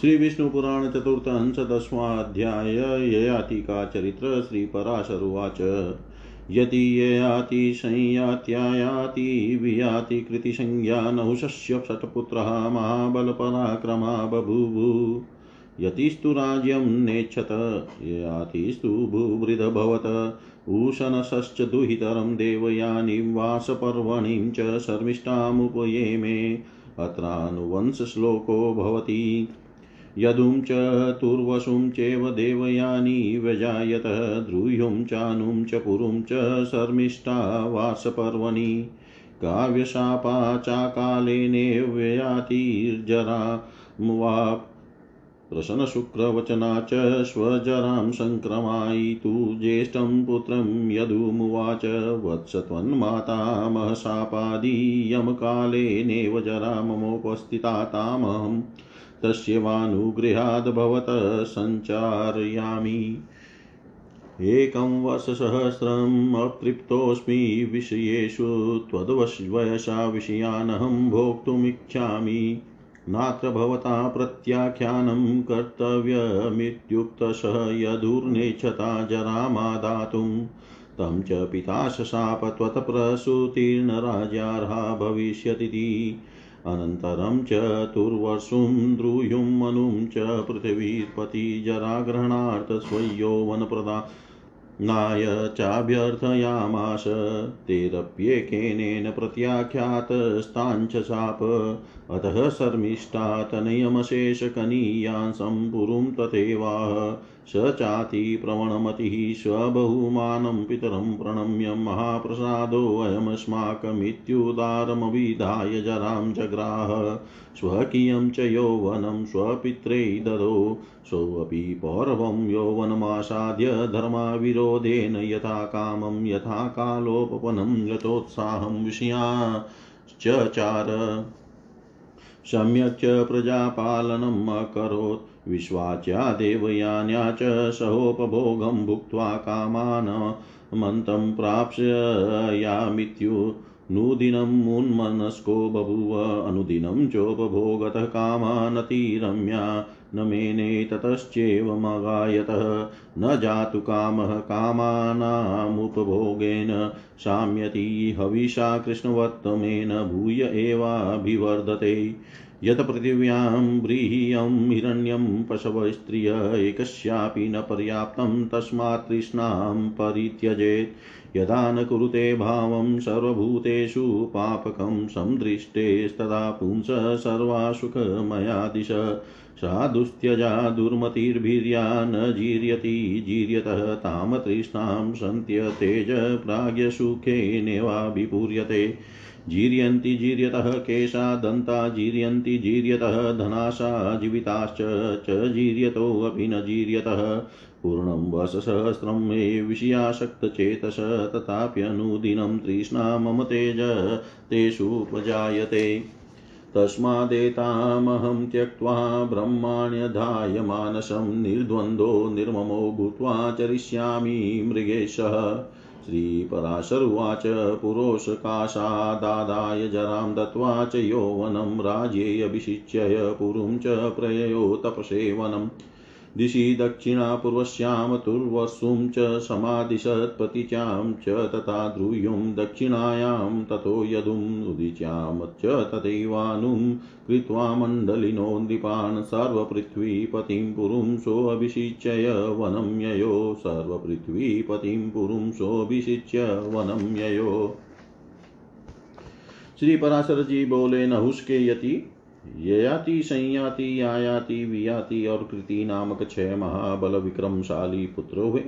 श्री विष्णु पुराण चतुर्थ अंश दसवां अध्याय ययाति का चरित्र श्री पराशरुवाच यति ययाति संयात्यायाति वियाति कृतिसंज्ञा नहुषस्य षट्पुत्रः महाबलपराक्रमा बभूवु। यतिस्तु राज्यं नेच्छत ययातिस्तु भूवृधभवत भूषणश्च दुहितरं देवयानीं वासपर्वणीं च शर्मिष्ठामुपयेमे। अत्रानुवंशश्लोको भवति। यदुं च तुर्वसुं चैव देवयानी व्यजायत द्रूह्युं चानुं च पुरुं च शर्मिष्ठा वासपर्वणि। काव्यशापा चाकालेनेव व्ययातिर्जरा मुवा प्रसन्नशुक्रवचना च स्वजरां सङ्क्रमायितु ज्येष्ठं पुत्रं यदुमुवाच वत्स त्वन्मातामहशापादीयमकालेनेव जरा ममोपस्थिता तामहं तस्य वानुगृहाद्भवतः सञ्चारयामि एकं वर्षसहस्रम् अतृप्तोऽस्मि विषयेषु त्वद्वयसा विषयानहं भोक्तुमिच्छामि। नात्र भवता प्रत्याख्यानं कर्तव्यमित्युक्तशः यदुर्नेच्छता जरामादातुं तं च पिता शशाप त्वत्प्रसूतिर्नराज्यार्हा भविष्यतीति। अनन्तरं चतुर्वर्षुं द्रूयुं मनुं च पृथिवीपतिजराग्रहणार्थ स्वयौवनप्रदा नाय चाभ्यर्थयामास तेरप्येकेनेन प्रत्याख्यातस्ताञ्च शाप अतः शर्मिष्ठा तनयमशेषकनीयांसं पुरुं तथैवाह स चाति प्रवणमतिः स्वबहुमानं पितरं प्रणम्य महाप्रसादोऽयमस्माकमित्युदारमभिधाय जरां जग्राह। स्वकीयं च यौवनं स्वपित्रे ददौ, सोऽपि पौरवं यौवनमासाद्य धर्माविरोधेन यथा कामं यथा कालोपपनं यथोत्साहं विषयाश्चचार सम्यक् च प्रजापालनम् अकरोत्। विश्वाच्या देवयान्या च सहोपभोगं भुक्त्वा कामान् मन्तं प्राप्स्यामित्यु। नुदिनम् उन्मनस्को बभूव, अनुदिनं चोपभोगतः कामानतिरम्या। न मेने ततश्चैवमगायतः न जातु कामः कामानामुपभोगेन। शाम्यति हविषा कृष्णवत्तमेन भूय एवाभिवर्धते। यत् पृथिव्यां व्रीह्यं हिरण्यं पशवस्त्रिय एकस्यापि न पर्याप्तं तस्मात् तृष्णां परित्यजेत्। यदा न कुरुते भावं सर्वभूतेषु पापकं सन्दृष्टेस्तदा पुंस सर्वासुखमया दिश सा दुस्त्यजा दुर्मतिर्भिर्या न जीर्यति जीर्यतः ताम तृष्णां सन्त्यतेज प्राज्ञसुखेनेवाभिपूर्यते जीर्यन्ति जीर्यतः केशा दन्ता जीर्यन्ति जीर्यतः धनाशा जीविताश्च च जीर्यतोऽपि न जीर्यतः पूर्णं वससहस्रं मे विषयासक्तचेतस तथाप्यनुदिनं तृष्णा मम तेज तेषुपजायते तस्मादेतामहं त्यक्त्वा ब्रह्माण्यधाय मानसं निर्द्वन्द्वो निर्ममो भूत्वा चरिष्यामि मृगेशः। श्रीपराशरुवाच पुरोषकाशादादाय जरां दत्त्वा च यौवनं राज्येऽभिषिच्य पुरुं च प्रययो तपसेवनम्। दिशि दक्षिणापूर्वस्यां तुर्वसुं च समादिशत्पतिच्यां च तथा ध्रुयुं दक्षिणायां ततो यदुम् उदिच्यां च तथैवानुं कृत्वा मण्डलिनो नृपान् सर्वपृथ्वीपतिं पुरुं सोऽभिषिच्य वनं ययो। सर्वपृथ्वीपतिं पुरुं सोऽभिषिच्य वनं ययो। श्री पराशर जी बोले नहुष के यति। ययाति, संयाति, आयाति, वियाति और कृति नामक छह महाबल विक्रमशाली पुत्र हुए।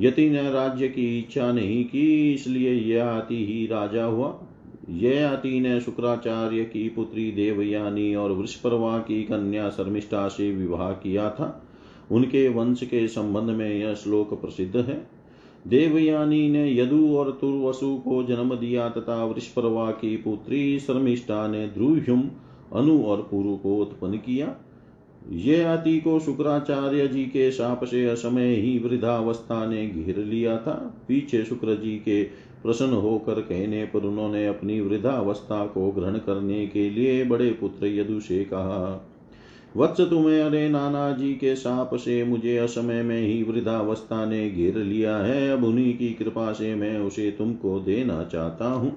यति ने राज्य की इच्छा नहीं की, इसलिए ययाति ही राजा हुआ। ययाति ने शुक्राचार्य की पुत्री देवयानी और वृषपर्वा की कन्या शर्मिष्ठा से विवाह किया था। उनके वंश के संबंध में यह श्लोक प्रसिद्ध है। देवयानी ने यदु और तुर्वसु को जन्म दिया तथा वृषपर्वा की पुत्री शर्मिष्ठा ने ध्रुव्युम अनु और पुरु को उत्पन्न किया। ये आदि को शुक्राचार्य जी के शाप से असमय ही वृद्धावस्था ने घेर लिया था। पीछे शुक्र जी के प्रसन्न होकर कहने पर उन्होंने अपनी वृद्धावस्था को ग्रहण करने के लिए बड़े पुत्र यदु से कहा, वत्स तुम्हें अरे नाना जी के साप से मुझे असमय में ही वृद्धावस्था ने घेर लिया है। अब उन्हीं की कृपा से मैं उसे तुमको देना चाहता हूँ।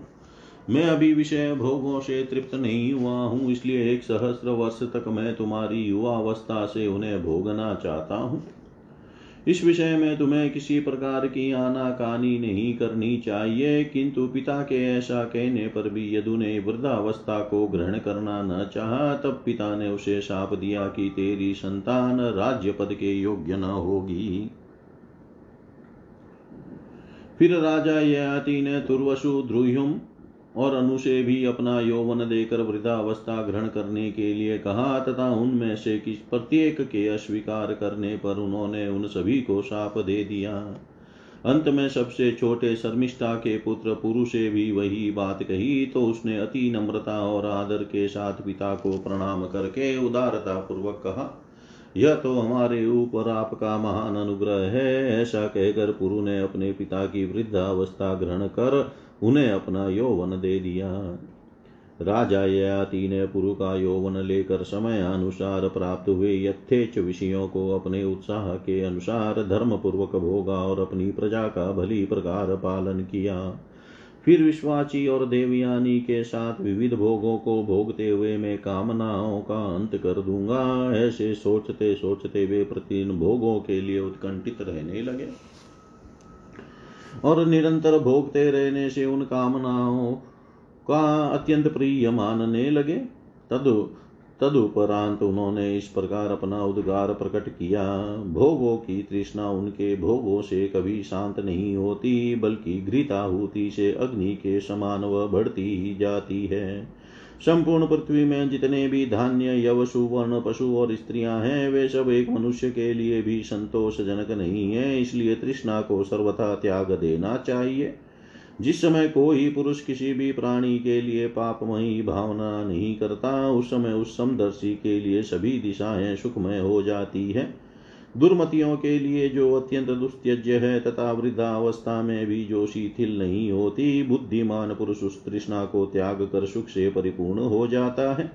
मैं अभी विषय भोगों से तृप्त नहीं हुआ हूँ, इसलिए एक सहस्त्र वर्ष तक मैं तुम्हारी युवावस्था से उन्हें भोगना चाहता हूँ। इस विषय में तुम्हें किसी प्रकार की आनाकानी नहीं करनी चाहिए, किंतु पिता के ऐसा कहने पर भी यदु ने वृद्धावस्था को ग्रहण करना न चाहा, तब पिता ने उसे शाप दिया कि तेरी संतान राज्य पद के योग्य न होगी। फिर राजा ययाति ने तुर्वसु द्रुह्युम और अनु से भी अपना यौवन देकर वृद्धावस्था ग्रहण करने के लिए कहा, तथा उनमें से किस प्रत्येक के अस्वीकार करने पर उन्होंने उन सभी को शाप दे दिया। अंत में सबसे छोटे शर्मिष्ठा के पुत्र पुरुष से भी वही बात कही तो उसने अति नम्रता और आदर के साथ पिता को प्रणाम करके उदारता पूर्वक कहा, यह तो हमारे ऊपर आपका महान अनुग्रह है। ऐसा कहकर पुरु ने अपने पिता की वृद्धावस्था ग्रहण कर उन्हें अपना यौवन दे दिया। राजा ययाति ने पुरु का यौवन लेकर समय अनुसार प्राप्त हुए यथेच विषयों को अपने उत्साह के अनुसार धर्म पूर्वक भोगा और अपनी प्रजा का भली प्रकार पालन किया। फिर विश्वाची और देवयानी के साथ विविध भोगों को भोगते हुए मैं कामनाओं का अंत कर दूँगा। ऐसे सोचते सोचते वे प्रतिदिन भोगों के लिए उत्कंठित रहने लगे। और निरंतर भोगते रहने से उन कामनाओं का अत्यंत प्रिय मानने लगे। तदु, तदुपरांत उन्होंने इस प्रकार अपना उद्गार प्रकट किया। भोगों की तृष्णा उनके भोगों से कभी शांत नहीं होती, बल्कि घृताहुति से अग्नि के समान वह बढ़ती ही जाती है। संपूर्ण पृथ्वी में जितने भी धान्य यव सुवर्ण पशु और स्त्रियाँ हैं, वे सब एक मनुष्य के लिए भी संतोषजनक नहीं है, इसलिए तृष्णा को सर्वथा त्याग देना चाहिए। जिस समय कोई पुरुष किसी भी प्राणी के लिए पापमयी भावना नहीं करता, उस समय उस समदर्शी के लिए सभी दिशाएँ सुखमय हो जाती है। दुर्मतियों के लिए जो अत्यंत दुस्त्यज्य है तथा वृद्धावस्था में भी जो शिथिल नहीं होती, बुद्धिमान पुरुष उस तृष्णा को त्याग कर सुख से परिपूर्ण हो जाता है।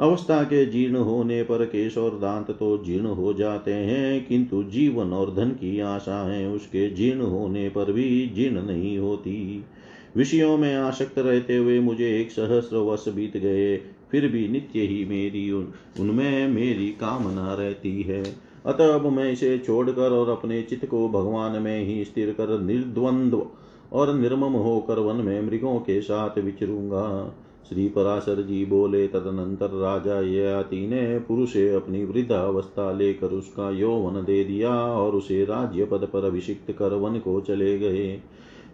अवस्था के जीर्ण होने पर केश और दांत तो जीर्ण हो जाते हैं, किंतु जीवन और धन की आशाएँ उसके जीर्ण होने पर भी जीर्ण नहीं होती। विषयों में आसक्त रहते हुए मुझे एक सहस्र वर्ष बीत गए, फिर भी नित्य ही मेरी उनमें मेरी कामना रहती है। अतः अब मैं इसे छोड़कर और अपने चित्त को भगवान में ही स्थिर कर निर्द्वंद्व और निर्मम होकर वन में मृगों के साथ विचरूँगा। श्री पराशर जी बोले, तदनंतर राजा ययाति ने पुरुष अपनी वृद्धावस्था लेकर उसका यौवन दे दिया और उसे राज्य पद पर अभिषिक्त कर वन को चले गए।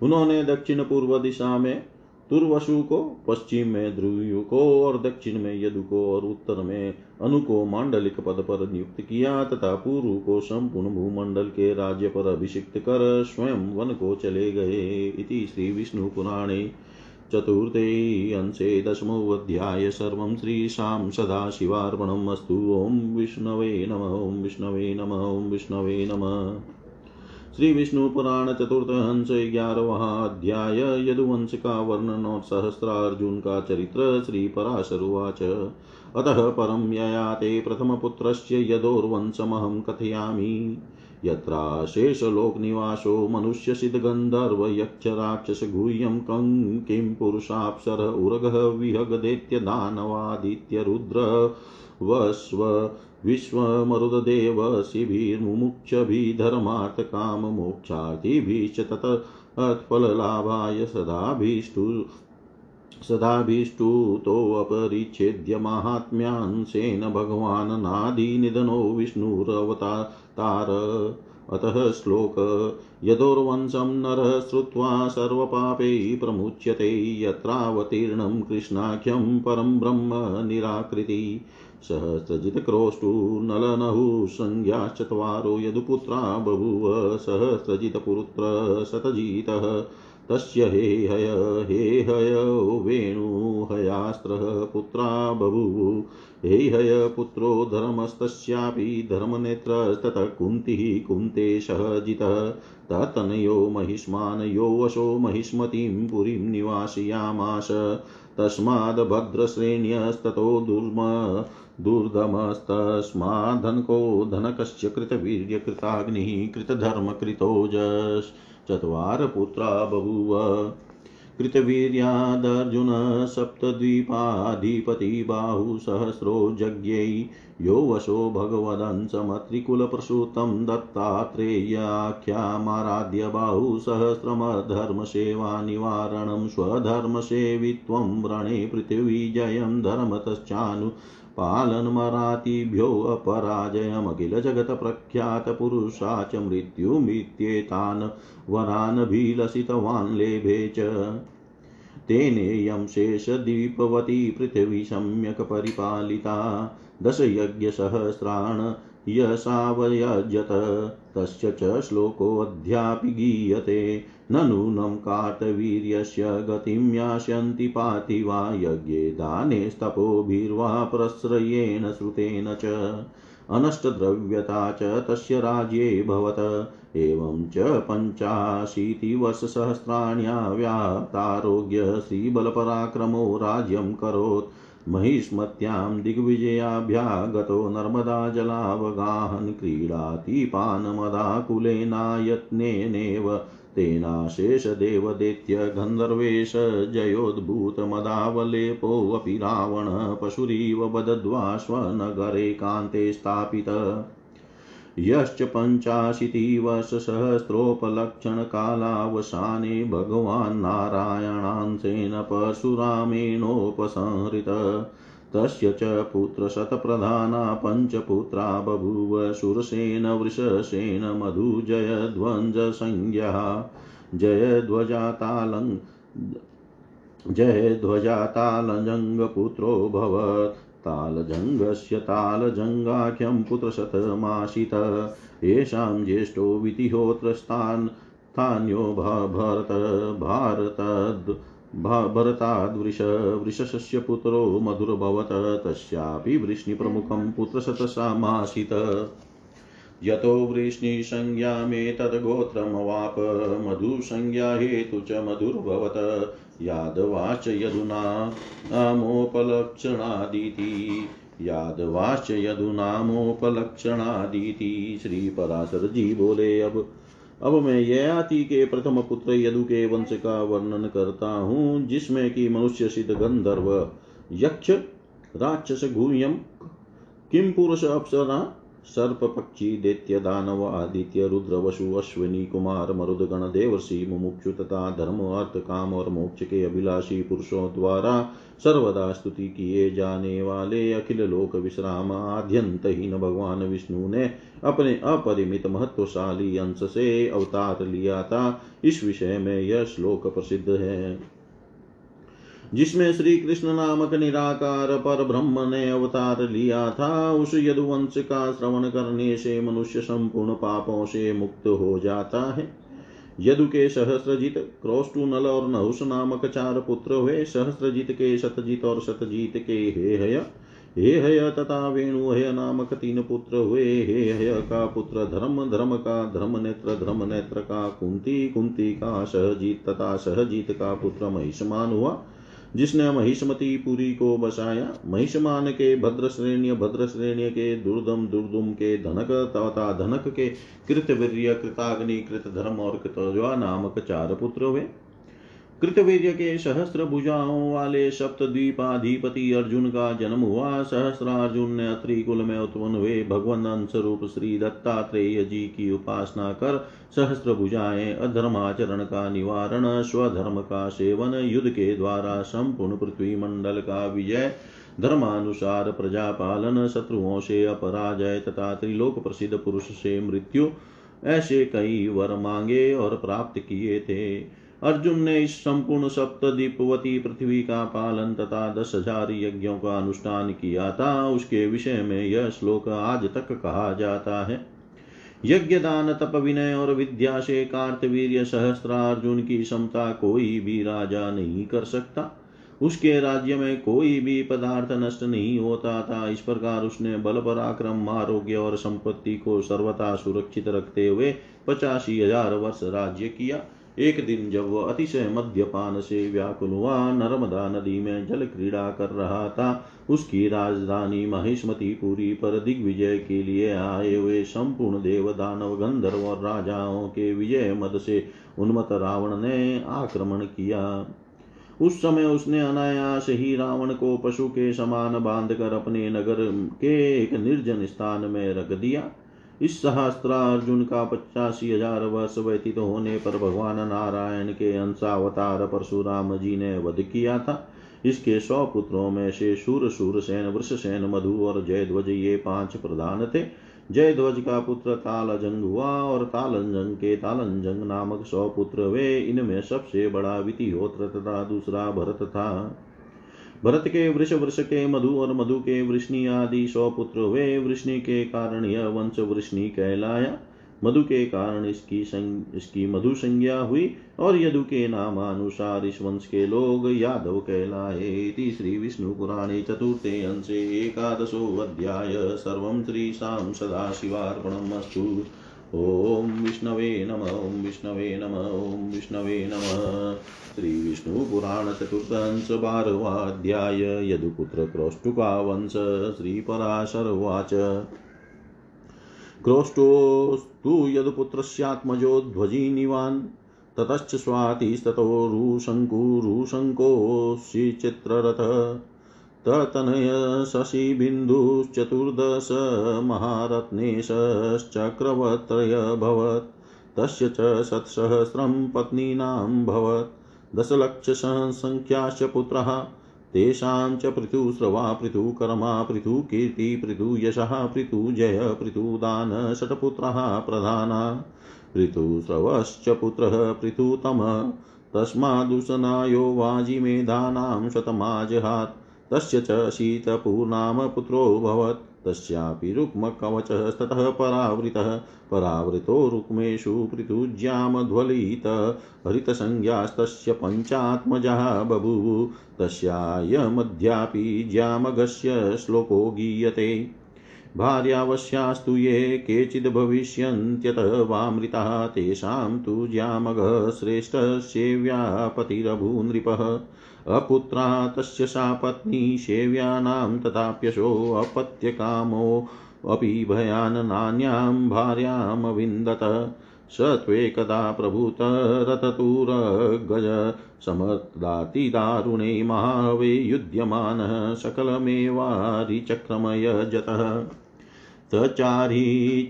उन्होंने दक्षिण पूर्व दिशा में तुर्वसु को, पश्चिम में ध्रुव को और दक्षिण में यदु को और उत्तर में अनु को मांडलिक पद पर नियुक्त किया तथा पूर्व को संपूर्ण भूमंडल के राज्य पर अभिषिक्त कर स्वयं वन को चले गए इति श्री विष्णु पुराणे चतुर्थे अंशे दशमोऽध्याय सर्वं श्रीशां सदाशिवार्पणम् अस्तु। ॐ विष्णवे नम ॐ विष्णवे नम ॐ विष्णवे नमः। श्री विष्णु पुराण चतुर्थ हंस ग्यारहवा अध्याय यदुवंश का वर्णन और का चरित्र श्री पराशरुवाच अतः कथयामी ययाते प्रथमपुत्रस्य यदोर्वंशमहं कथयामि। यत्राशेषलोकनिवासो मनुष्यसिद्धगन्धर्वयक्षराक्षसगुह्यं कं किं पुरुषाप्सर उर्गः विहगदैत्यदानवादित्यरुद्र वस्व विश्वमरुददेव शिभिर्मुमुक्षभिधर्मार्थकाममोक्षार्थिभिश्च तत्फललाभाय सदाभीष्टु सदाभीष्टुतोऽपरिच्छेद्य माहात्म्यांशेन भगवान् नादिनिधनो विष्णुरवतार अतः श्लोक यदोर्वंशं नरः श्रुत्वा सर्वपापैः प्रमुच्यते यत्रावतीर्णं कृष्णाख्यं परं ब्रह्म निराकृति। सहस्रजितक्रोष्टुनलनहुः संज्ञाश्चत्वारो यदुपुत्रा बभूव सहस्रजितपुत्र शतजितः। तस्य हे हय हे हय वेणुहयास्त्रः पुत्रा बभूव। हे हय, पुत्रो धर्मस्तस्यापि धर्मनेत्रस्ततः कुन्तिः कुन्तेशः जितः। ततनयो महिष्मान्, यो वशो महिष्मतीं पुरीं निवासयामास। तस्माद् भद्रश्रेण्यस्ततो दुर्म दुर्दमस्तस्माद्धनको धनकस्य कृतवीर्यकृताग्निः कृतधर्मकृतोजश्चत्वार पुत्रा बभूव। कृतवीर्यादर्जुन सप्तद्वीपाधिपति बाहुसहस्रो यज्ञै यो वशो भगवदंशमत्रिकुलप्रसूतं दत्तात्रेयाख्यामाराध्य बाहुसहस्रमधर्मसेवानिवारणं स्वधर्मसेवित्वं व्रणे पृथिवीजयं धर्मतश्चानु पालनमरातिभ्योऽपराजयमखिलजगत्प्रख्यातपुरुषा च मृत्युमित्येतान् वरानभिलसितवान् लेभे च। तेनेयं शेषदीपवती पृथिवी सम्यक् परिपालिता। दशयज्ञसहस्रान् यशावयजत तस्य च श्लोकोऽध्यापि गीयते। न नूनं कार्तवीर्यस्य गतिं यास्यन्ति पार्थिवा यज्ञे दानेस्तपोभिर्वा प्रश्रयेण श्रुतेन च। अनष्टद्रव्यता च तस्य राज्ये भवत, एवं च पञ्चाशीतिवर्षसहस्राण्याव्याप्तारोग्य श्रीबलपराक्रमो राज्यं करोत् महिष्मत्यां दिग्विजयाभ्यागतो नर्मदाजलावगाहन् क्रीडातिपानमदाकुलेनायत्नेनेव तेनाशेषदेवदैत्य गन्धर्वेश जयोद्भूतमदावलेपोऽपि रावणः पशुरिव बदद्वाश्वनगरे कान्ते स्थापित यश्च पञ्चाशीतिवर्षसहस्रोपलक्षणकालावसाने भगवान् नारायणांसेन परशुरामेणोपसंहृत। तस्य च पुत्रशतप्रधाना पञ्चपुत्रा बभूव शूरसेन वृषसेन, मधुजयध्वंजसंज्ञः। जयध्वजातालं जयध्वजातालजङ्गपुत्रोऽभवत् तालजङ्गस्य तालजङ्गाख्यं पुत्रशतमाशित येषां ज्येष्ठो वितिहोत्रस्तान् स्थान्यो भरत भारतद् भरताद्वृष वृषशस्य पुत्रो मधुरभवत, तस्यापि वृष्णिप्रमुखं पुत्रशतसामासित यतो वृष्णिसंज्ञामेतद्गोत्रमवाप मधुसंज्ञा हेतु च मधुर्भवत यादवाश्च यदुनामोपलक्षणादिति यादवाश्च यदुनामोपलक्षणादिति श्री पराशर जी बोले अब। अब मैं ययाति के प्रथम पुत्र यदु के वंश का वर्णन करता हूँ, जिसमें कि मनुष्य सिद्ध गंधर्व, यक्ष, राक्षस गुह्यम किम पुरुष अप्सरा सर्प पक्षी दैत्य दानव आदित्य रुद्र वसु अश्विनी कुमार मरुद गण देवर्षि मुमुक्षु तथा धर्म अर्थ काम और मोक्ष के अभिलाषी पुरुषों द्वारा सर्वदा स्तुति किए जाने वाले अखिल लोक विश्राम आद्यंतहीन भगवान विष्णु ने अपने अपरिमित महत्वशाली अंश से अवतार लिया था। इस विषय में यह श्लोक प्रसिद्ध है। जिसमें श्री कृष्ण नामक निराकार पर ब्रह्म ने अवतार लिया था, उस यदुवंश का श्रवण करने से मनुष्य संपूर्ण पापों से मुक्त हो जाता है। यदु के सहस्रजित, क्रोष्टुनल और नहुष नामक चार पुत्र हुए। सहस्रजित के शतजित और शतजीत के हे हय। हे हय तथा वेणु हय नामक तीन पुत्र हुए। हे हय का पुत्र धर्म धर्म का धर्म नेत्र धर्म नेत्र का कुंती कुंती का सहजीत तथा सहजीत का पुत्र महिषमान हुआ। जिसने महिष्मति पुरी को बसाया, महिषमान के भद्र श्रेणी भद्र श्रेणी के दुर्दम, दुर्दुम के धनक तथा धनक के कृतवीर्य, कृताग्नि कृत धर्म और कृतज्वा नामक चार पुत्र हुए। कृतवीर्य के सहस्त्र भुजाओं वाले सप्त द्वीपाधिपति अर्जुन का जन्म हुआ। सहस्रार्जुन ने अत्रि कुल में उत्पन्न हुए। भगवान अंश रूप श्री दत्तात्रेय जी की उपासना कर सहस्त्र भुजाएँ अधर्माचरण का निवारण, स्वधर्म का सेवन, युद्ध के द्वारा संपूर्ण पृथ्वी मंडल का विजय, धर्मानुसार प्रजा पालन शत्रुओं से अपराजय तथा त्रिलोक प्रसिद्ध पुरुष से मृत्यु, ऐसे कई वर मांगे और प्राप्त किए थे। अर्जुन ने इस संपूर्ण सप्तदीपवती पृथ्वी का पालन तथा दस हज़ार यज्ञों का अनुष्ठान किया था। उसके विषय में यह श्लोक आज तक कहा जाता है। यज्ञ दान तप विनय और विद्या से कार्तवीर्य सहस्त्रार्जुन की क्षमता कोई भी राजा नहीं कर सकता। उसके राज्य में कोई भी पदार्थ नष्ट नहीं होता था। इस प्रकार उसने बल पराक्रम, आरोग्य और संपत्ति को सर्वथा सुरक्षित रखते हुए पचासी हज़ार वर्ष राज्य किया। एक दिन जब वह अतिशय मद्यपान से व्याकुल हुआ, नर्मदा नदी में जल क्रीड़ा कर रहा था। उसकी राजधानी महिष्मती पुरी पर दिग्विजय के लिए आए हुए संपूर्ण देव दानव गंधर्व और राजाओं के विजय मद से उन्मत रावण ने आक्रमण किया। उस समय उसने अनायास ही रावण को पशु के समान बांधकर अपने नगर के एक निर्जन स्थान में रख दिया। इस सहस्त्रा अर्जुन का पचासी हज़ार वर्ष व्यतीत होने पर भगवान नारायण के अंशावतार परशुराम जी ने वध किया था। इसके सौ पुत्रों में से शूर शूर सेन, वृष सेन, मधु और जयध्वज ये पाँच प्रधान थे। जयध्वज का पुत्र तालजंग हुआ और तालंजंग के तालंजंग नामक सौ पुत्र, वे इनमें सबसे बड़ा वितिहोत्र तथा दूसरा भरत था। भरत के वृष वृष के मधु और मधु के वृष्णि आदि सौ पुत्र वे वृष्णि के कारण यह वंश वृष्णि कहलाया। मधु के कारण इसकी संग, इसकी मधु संज्ञा हुई और यदु के नामानुसार इस वंश के लोग यादव कहलाए श्री विष्णु पुराणे चतुर्थे अंशे एकादशो अध्याय सर्व श्रीशां सदाशिवार्पणमस्तु। ॐ विष्णवे नम ॐ विष्णवे नम ॐ विष्णवे नमः। श्रीविष्णुपुराणचतुर्थंश बारवाध्याय यदुपुत्र क्रोष्टुका वंश श्रीपराशर उवाच क्रोष्टोस्तु यदुपुत्रस्यात्मजो ध्वजीनिवान् ततश्च स्वातिस्ततो रुशङ्कुरुशङ्कोऽशिचित्ररथ ततनय शशिबिन्दुश्चतुर्दश महारत्नेशश्चक्रवत्रयभवत् तस्य च सत्सहस्रं पत्नीनां भवत्। दशलक्षसङ्ख्याश्च पुत्रः। तेषां च पृथुस्रवा पृथुकर्मा पृथुकीर्ति पृथुयशः पृथुजय पृथुदान षट्पुत्रः प्रधाना। पृथुस्रवश्च पुत्रः पृथुतमः तस्मादुशनायो वाजिमेधानां शतमाजहात्। तस्य च शीतपूर्णाम पुत्रोऽभवत् तस्यापि रुक्मकवचस्ततः परावृतः। परावृतो रुक्मेषु पृथुज्यामध्वलित हरितसंज्ञास्तस्य पञ्चात्मजः बभूव। तस्यायमद्यापि ज्यामघस्य श्लोको गीयते। भार्यावश्यास्तु ये केचिद् भविष्यन्त्यतः वामृताः। तेषां तु ज्यामघः श्रेष्ठसेव्या पतिरभूनृपः अपुत्रा तस्य सा पत्नी सेव्यानां तथाप्यशोऽपत्यकामो अपि भयाननान्यां भार्यामविन्दत स त्वेकदा प्रभूतरततुरगज समदातिदारुणे महावे युध्यमानः सकलमेवारिचक्रमयजतः। तचारी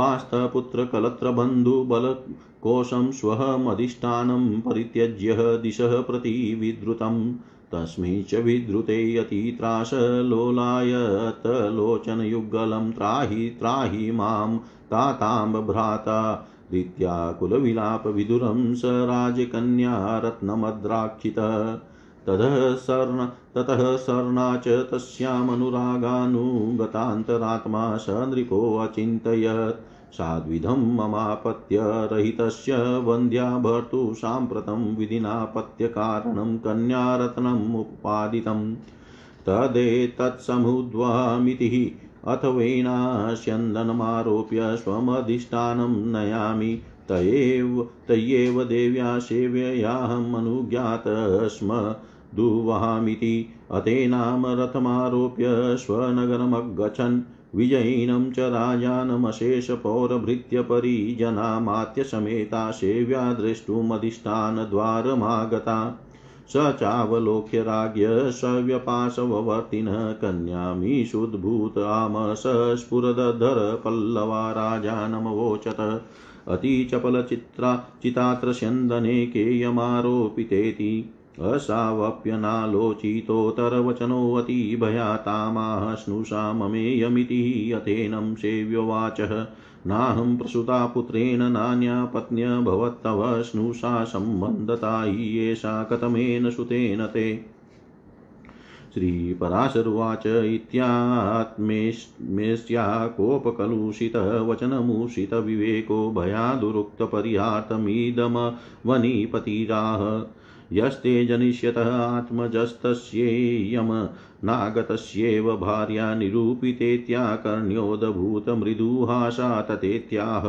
चक्रम पास्थपुत्रकलत्रबन्धुबल कोशं स्वहमधिष्ठानं परित्यज्य दिशः प्रति विद्रुतम् तस्मिन् च विद्रुते अतित्रासलोलायतलोचनयुगलं त्राहि त्राहि माँ ताताम्ब भ्राता रीत्या स राजकन्या रत्नमद्राक्षित ततः सर्ण ततः सर्णा च तस्यामनुरागानुगतान्तरात्मा स नृपोऽचिन्तयत् साद्विधं ममापत्य रहितस्य वन्द्या भर्तु साम्प्रतं विधिनापत्यकारणं कन्यारत्नम् उपादितं तदेतत्समुद्वामितिः अथ वेनास्यन्दनमारोप्य स्वमधिष्ठानं नयामि। तयेव, तय्येव देव्या सेव्ययाहम् स्म। दुवहामिति। अतेनाम रथमारोप्य स्वनगरमगच्छन् विजयिनं च राजानमशेषपौरभृत्य परिजनामात्यसमेता सेव्या द्रष्टुमधिष्ठानद्वारमागता स चावलोक्य राज्ञ सव्यपाशववर्तिनः कन्यामीषुद्भूत आम स स्फुरदधर पल्लवा राजानमवोचत अतिचपलचित्रा चितात्रस्यन्दने केयमारोपितेति। असावप्यनालोचितोत्तरवचनोऽति भयातामाह स्नुषा ममेयमिति अथेनं सेव्यवाचः नाहं प्रसूता पुत्रेण नान्या पत्न्य भवत्तव स्नुषा सम्बन्धता हि एषा कथमेन सुतेन ते। श्रीपराशरुवाच इत्यात्मेस्या कोपकलुषितवचनमूषितविवेको भयादुरुक्तपरिहातमिदमवनीपतिराह यस्ते जनिष्यतः आत्मजस्तस्येयम नागतस्येव भार्या निरूपितेत्याकर्ण्योदभूतमृदुहासा ततेत्याह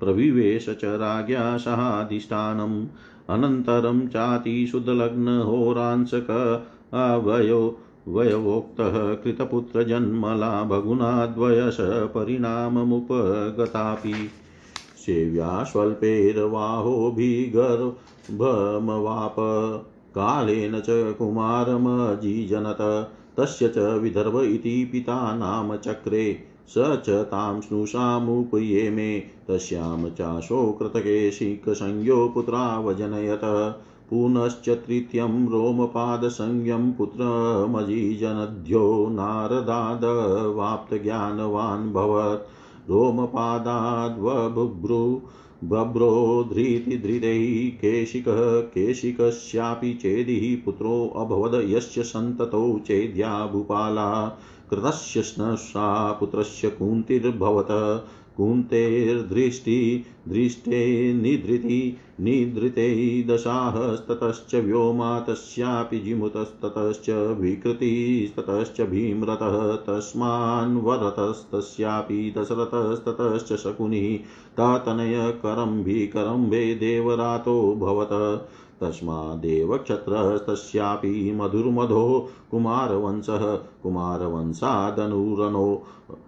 प्रविवेश च राज्ञा सहाधिष्ठानम् अनन्तरं चातिशुद्धलग्नहोरांसक अवयो वयवोक्तः कृतपुत्रजन्मला भगुनाद्वयस परिणाममुपगतापि सेव्या स्वल्पेर्वाहोभिगर्भमवाप कालेन च कुमारमजीजनत, तस्य च विदर्भ इति पिता नाम चक्रे, स च तां स्नुषामुपयेमे, तस्यां चाशो कृतके कृतकेशिकसंज्ञो पुत्रावजनयत पुनश्च तृतीयं रोमपादसंज्ञं पुत्रमजीजनद्यो नारदादवाप्तज्ञानवान् भवत्। रोमपादाद्वबुभ्रु बभ्रोधृतिधृतैः केशिकः केशिकस्यापि चेदिः पुत्रोऽभवद यस्य सन्ततौ चेद्या भूपाला कृतस्य स्नसा पुत्रस्य कुन्तिर्भवत कुन्तेर्दृष्टि दृष्टे निधृति, निधृते दशाहस्ततश्च व्योमा तस्यापि जिमुतस्ततश्च विकृतिस्ततश्च भीमरतः तस्मान्वरतस्तस्यापि दशरथस्ततश्च शकुनिः तातनयकरं भीकरम्भे देवरातो भवत। तस्मादेव क्षत्रस्तस्यापि मधुर्मधो कुमारवंशः कुमारवंशादनुरनो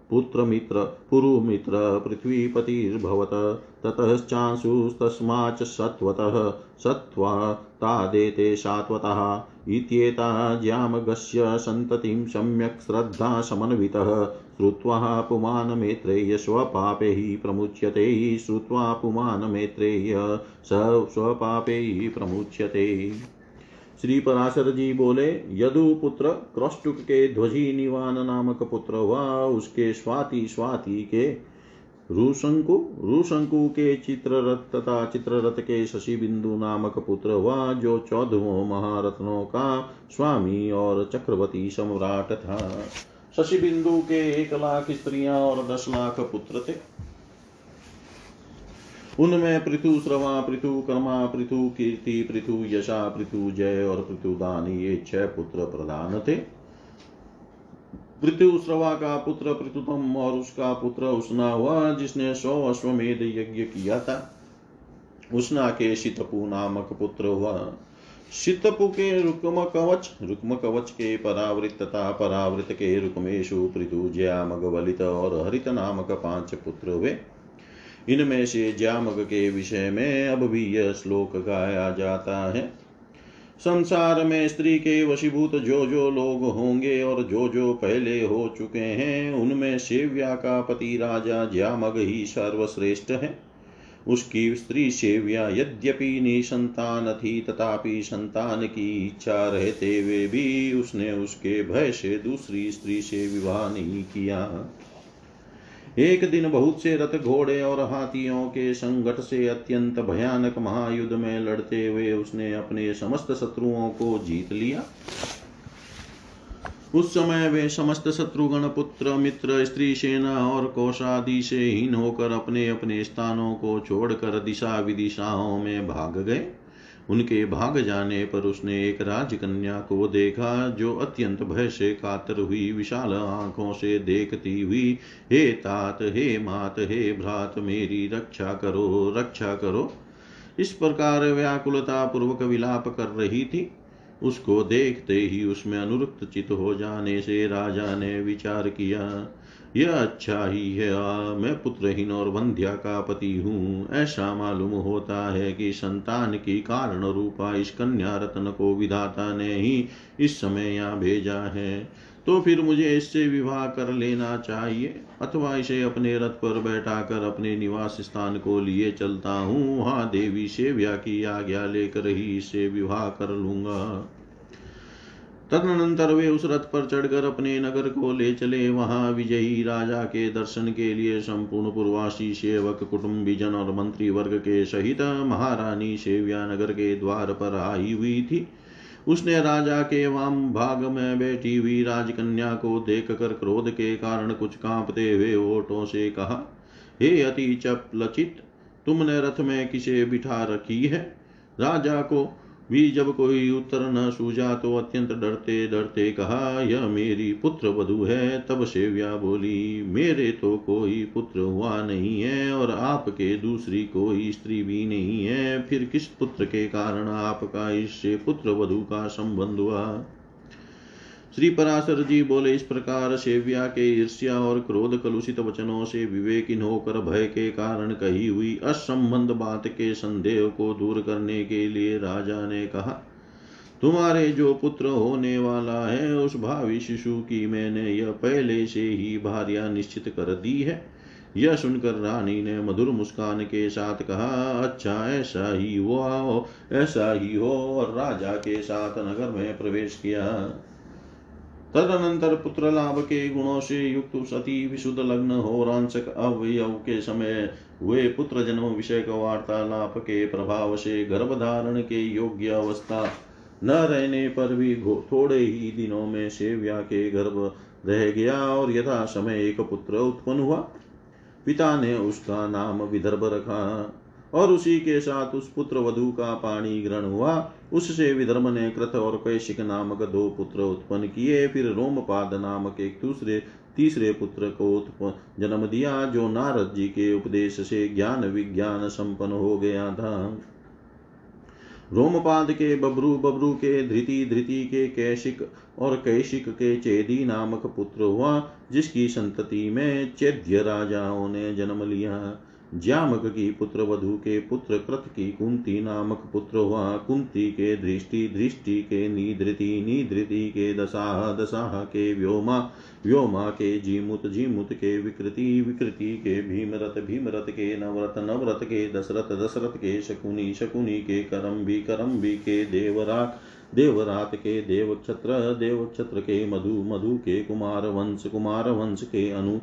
पुत्रमित्र पुरुमित्र पृथ्वीपतिर्भवत ततश्चांशुस्तस्माच्च सत्वतः सत्त्वा तादेते सात्वतः इत्येता ज्यामगस्य सन्ततिं सम्यक् श्रद्धा समन्वितः श्रुत्वा पुमानमेत्रेय स्वपापे प्रमुच्यते, श्रुत्वा पुमानमेत्रेय स स्वपापे प्रमुच्यते। श्री पराशर जी बोले, यदु पुत्र क्रौष्टुक के ध्वजी निवान नामक पुत्र हुआ, उसके स्वाति स्वाति के रुशंकु रुशंकु के चित्ररथ तथा चित्ररथ के शशि बिंदु नामक पुत्र हुआ, जो चौदहों महारत्नों का स्वामी और चक्रवर्ती सम्राट था। शशि बिंदु के एक लाख स्त्रियाँ और दस लाख पुत्र थे। उनमें पृथु श्रवा, पृथु कर्मा, पृथु कीर्ति, पृथु यशा, पृथु जय और पृथु दान ये छह पुत्र प्रधान थे। पृथु श्रवा का पुत्र पृथुतम और उसका पुत्र उष्णा हुआ, जिसने सौ अश्वमेध यज्ञ किया था। उष्णा के शितपु नामक पुत्र हुआ। शितपु के रुक्म कवच रुक्म कवच के परावृत तथा परावृत के रुक्मेशु पृथु ज्यामग वलित और हरित नामक पाँच पुत्र हुए। इनमें से ज्यामग के विषय में अब भी यह श्लोक गाया जाता है। संसार में स्त्री के वशीभूत जो जो लोग होंगे और जो जो पहले हो चुके हैं, उनमें सेव्या का पति राजा ज्यामग ही सर्वश्रेष्ठ है। उसकी स्त्री सेव्या यद्यपि निसंतान थी, तथापि संतान की इच्छा रहते हुए भी उसने उसके भय से दूसरी स्त्री से विवाह नहीं किया। एक दिन बहुत से रथ घोड़े और हाथियों के संगठ से अत्यंत भयानक महायुद्ध में लड़ते हुए उसने अपने समस्त शत्रुओं को जीत लिया। उस समय वे समस्त शत्रुगण, पुत्र, मित्र, स्त्री, सेना और कोषादि से हीन होकर अपने अपने स्थानों को छोड़कर दिशा विदिशाओं में भाग गए। उनके भाग जाने पर उसने एक राजकन्या को देखा, जो अत्यंत भय से कातर हुई, विशाल आँखों से देखती हुई, हे तात, हे मात, हे भ्रात, मेरी रक्षा करो रक्षा करो। इस प्रकार व्याकुलता पूर्वक विलाप कर रही थी। उसको देखते ही उसमें अनुरुक्त चित हो जाने से राजा ने विचार किया यह अच्छा ही है आ, मैं पुत्रहीन और वंध्या का पति हूँ। ऐसा मालूम होता है कि संतान की कारण रूपा इस कन्या रत्न को विधाता ने ही इस समय यहाँ भेजा है। तो फिर मुझे इससे विवाह कर लेना चाहिए, अथवा इसे अपने रथ पर बैठा कर अपने निवास स्थान को लिए चलता हूँ। वहाँ देवी सेव्या की आज्ञा लेकर ही इसे विवाह कर लूँगा। तदनंतर वे उस रथ पर चढ़कर अपने नगर को ले चले। वहाँ विजयी राजा के दर्शन के लिए संपूर्ण पूर्वासी सेवक कुटुम्बीजन और मंत्री वर्ग के सहित महारानी सेव्या नगर के द्वार पर आई हुई थी। उसने राजा के वाम भाग में बैठी हुई राजकन्या को देख कर क्रोध के कारण कुछ कांपते हुए ओटों से कहा, हे अति चप लचित, तुमने रथ में किसे बिठा रखी है? राजा को भी जब कोई उत्तर न सूझा तो अत्यंत डरते डरते कहा, यह मेरी पुत्र वधु है। तब सेव्या बोली, मेरे तो कोई पुत्र हुआ नहीं है और आपके दूसरी कोई स्त्री भी नहीं है। फिर किस पुत्र के कारण आपका इससे पुत्र वधु का संबंध हुआ? श्री पराशर जी बोले, इस प्रकार सेव्या के ईर्ष्या और क्रोध कलुषित वचनों से विवेकिन होकर भय के कारण कही हुई असंबंध बात के संदेह को दूर करने के लिए राजा ने कहा, तुम्हारे जो पुत्र होने वाला है, उस भावी शिशु की मैंने यह पहले से ही भार्या निश्चित कर दी है। यह सुनकर रानी ने मधुर मुस्कान के साथ कहा अच्छा ऐसा ही हुआ, ऐसा ही हो, और राजा के साथ नगर में प्रवेश किया। तदनंतर पुत्र लाभ के गुणों से युक्त सती विशुद्ध लग्न हो, रांचक अवयव के समय हुए पुत्र जन्म विषय वार्तालाप के प्रभाव से गर्भ धारण के योग्य अवस्था। न रहने पर भी थोड़े ही दिनों में सेव्या के गर्भ रह गया और यथा समय एक पुत्र उत्पन्न हुआ। पिता ने उसका नाम विदर्भ रखा और उसी के साथ उस पुत्र वधु का पाणी ग्रहण हुआ। उससे विधर्म ने कृत और कैशिक नामक दो पुत्र उत्पन्न किए। फिर रोमपाद नामक एक दूसरे, तीसरे पुत्र को जन्म दिया, जो नारद जी के उपदेश से ज्ञान विज्ञान संपन्न हो गया था। रोमपाद के बबरू बबरू के धृति धृति के कैशिक और कैशिक के चेदी नामक पुत्र हुआ, जिसकी संतति में चैद्य राजाओं ने जन्म लिया। ज्यामक की पुत्र वधु के पुत्र कृत की कुंती नामक पुत्र हुआ। कुंती के दृष्टि दृष्टि के निधृति निधृति के दशाह दशाह के व्योमा व्योमा के जीमुत जीमुत के विकृति विकृति के भीमरथ भीमरथ के नवरथ नवरथ के दशरथ दशरथ के शकुनी शकुनी के करम्बी करम्बी के देवराट देवरात के देवक्षत्र देवक्षत्र के मधु मधु के कुमार वंश कुमार वंश के अनु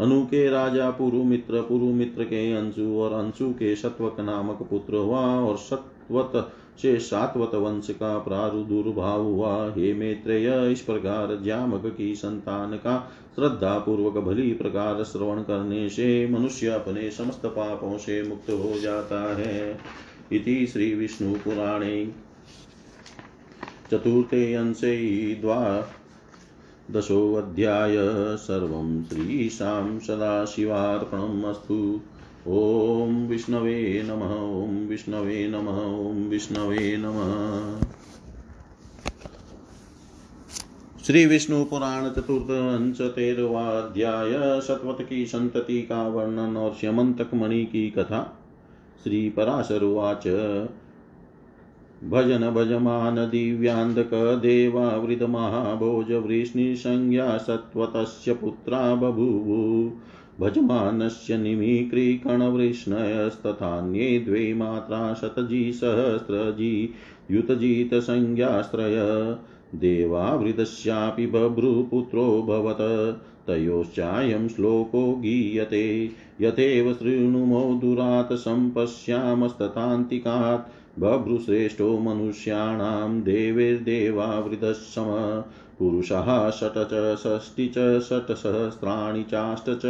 अनु के राजा पुरुमित्र पुरुमित्र के अंशु और अंशु के सत्वक नामक पुत्र हुआ और सत्वत से सात्वत वंश का प्रादुर्भाव हुआ। हे मैत्रेय, इस प्रकार ज्यामक की संतान का श्रद्धा पूर्वक भली प्रकार श्रवण करने से मनुष्य अपने समस्त पापों से मुक्त हो जाता है। इति श्री विष्णु पुराणे। चतुर्थे अंशे द्वा दशोऽध्याय सर्वं श्रीशां सदाशिवार्पणम् अस्तु। ॐ विष्णवे नमः, ॐ विष्णवे नमः, ॐ विष्णवे नमः। श्री विष्णु पुराण चतुर्थ तेरवाध्याय सतवत की संतति का वर्णन और श्यमंतक मणि की कथा। श्री पराशरुवाच भजन भजमान दिव्यान्धकदेवावृतमहाभोजवृष्णिसंज्ञा सत्त्वतस्य पुत्रा बभूवु। भजमानस्य निमीक्रीकणवृष्णयस्तथान्ये द्वे मात्रा शतजीसहस्रजी युतजितसंज्ञास्त्रय देवावृतस्यापि बभ्रुपुत्रो भवत, तयोश्चायं श्लोको गीयते। यथेव शृणुमो दुरात् सम्पश्यामस्ततान्तिकात् बभ्रुश्रेष्ठो मनुष्याणां देवैर्देवावृतसम पुरुषः षट् च षष्टि च षट्सहस्राणि चाष्ट च,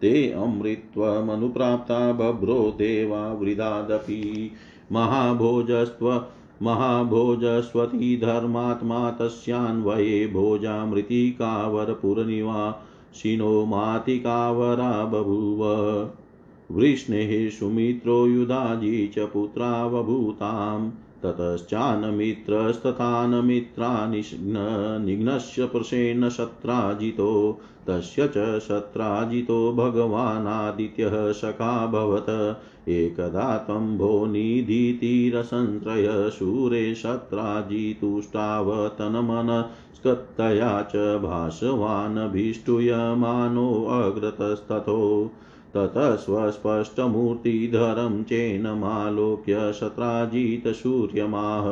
ते अमृत्वमनुप्राप्ता बभ्रो देवावृदादपि। महाभोजस्त्व, महाभोजस्वती धर्मात्मा तस्यान्वये भोजामृतिकावरपुरनिवासिनो मातिकावरा बभूव। वृष्णेः सुमित्रो युधाजी च पुत्रा बभूताम् ततश्चानमित्रस्तथानमित्रानिघ्नस्य पुरुषेण शत्राजितो, तस्य च शत्राजितो भगवानादित्यः सखाभवत् एकदा त्वं भो निधितिरसंत्रय शूरे शत्राजितुष्टावतनमनस्कत्तया च भासवानभीष्टूयमानोऽग्रतस्ततो ततः स्वस्पष्टमूर्तिधरं चेनमालोक्य शत्राजितसूर्यमाह।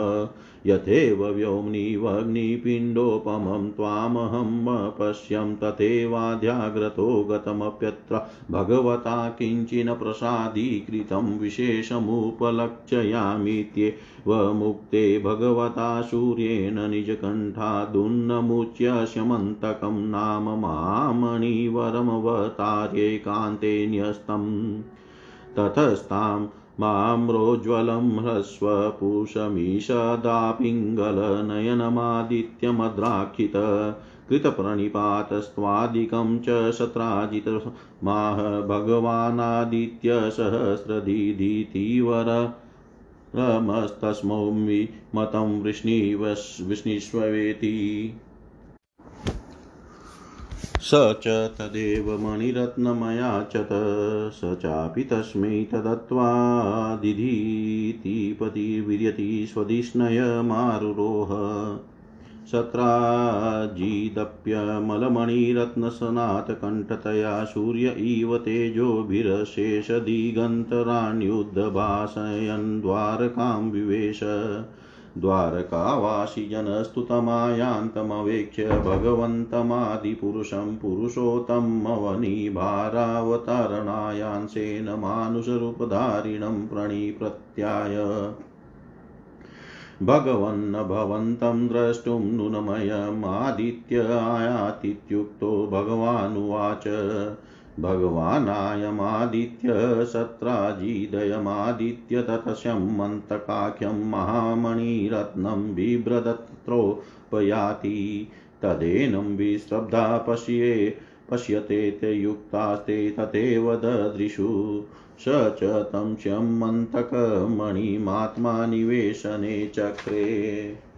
यथेव व्योम्निवग्निपिण्डोपमं त्वामहं पश्यं तथैवाध्याग्रतो गतमप्यत्र भगवता किञ्चिन प्रसादीकृतं विशेषमुपलक्ष्यामीत्येव मुक्ते भगवता सूर्येण निजकण्ठादुन्नमुच्य शमन्तकं नाम मामणिवरमवतार्यैकान्ते न्यस्तम् ततस्तां माम्रोज्ज्वलं ह्रस्वपूषमीषदापिङ्गलनयनमादित्यमद्राक्षित कृतप्रणिपातस्त्वादिकं च शत्राजितमाह भगवानादित्यसहस्रदीधितीवर रमस्तस्मौ मतं वृष्णीष्वेति स च तदेव मणिरत्नमयाचत। स चापि तस्मै तदत्वा दिधीतिपतिर्विर्यति स्वधिष्णयमारुरोह सत्राजिदप्यमलमणिरत्नसनातकण्ठतया सूर्य इव तेजोभिरशेषदिगन्तराण्युद्धभाषयन् द्वारकां विवेश। द्वारकावासिजनस्तु तमायान्तमवेक्ष्य भगवन्तमादिपुरुषं पुरुषोत्तमवनिभारावतरणायांसेन मानुषरूपधारिणं प्रणिप्रत्याय। भगवन्न भवन्तं द्रष्टुं नूनमयमादित्य आयातीत्युक्तो भगवानुवाच। भगवानायमादित्य सत्राजिदयमादित्य ततशमन्तकाख्यं महामणिरत्नं बिभ्रदत्रोपयाति। तदेनं विश्रब्धा पश्ये, पश्यते ते युक्तास्ते तथैव ददृशु स च तं शमन्तकमणिमात्मा निवेशने चक्रे।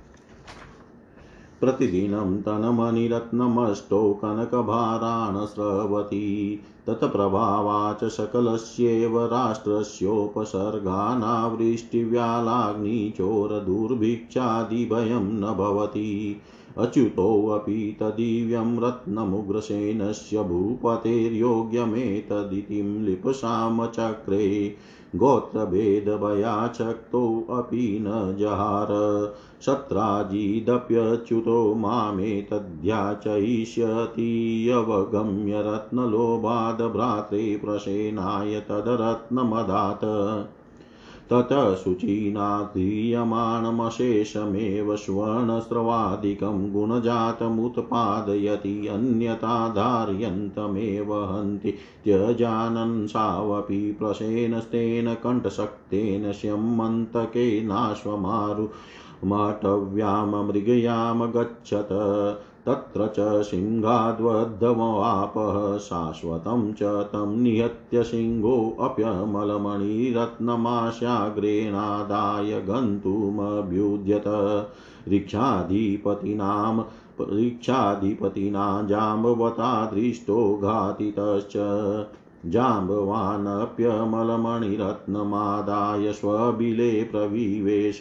प्रतिदिनं तन्मणिरत्नमष्टौ कनकभारान् स्रवति तत्प्रभावा च सकलस्येव राष्ट्रस्योपसर्गानावृष्टिव्यालाग्निचोरदुर्भिक्षादिभयं न भवति। अच्युतोऽपि तदिव्यं रत्नमुग्रसेनस्य भूपतेर्योग्यमेतदितिं लिपसामचक्रे। गोत्रभेदभयाचक्तोऽपि न जहार। शत्राजिदप्यच्युतो मामेतद्याचयिष्यति अवगम्य भ्रात्रे प्रसेनाय तदरत्नमदात्। ततः शुचिना क्रियमाणमशेषमेव स्वर्णस्रवादिकं गुणजातमुत्पादयति अन्यथा धार्यन्तमेव हन्ति। त्यजानन् सावपि प्रसेनस्तेन कण्ठशक्तेन श्यमन्तकेनाश्वमारु माटव्यां मृगयां गच्छत तत्र च सिंहाद्वद्धमवापः शाश्वतं च तं निहत्य सिंहोऽप्यमलमणिरत्नमाशाग्रेणादाय गन्तुमभ्युद्यत ऋक्षाधिपतीनां ऋक्षाधिपतिना जाम्बवता दृष्टो घातितश्च। जाम्बवानप्यमलमणिरत्नमादाय स्वबिले प्रविवेश।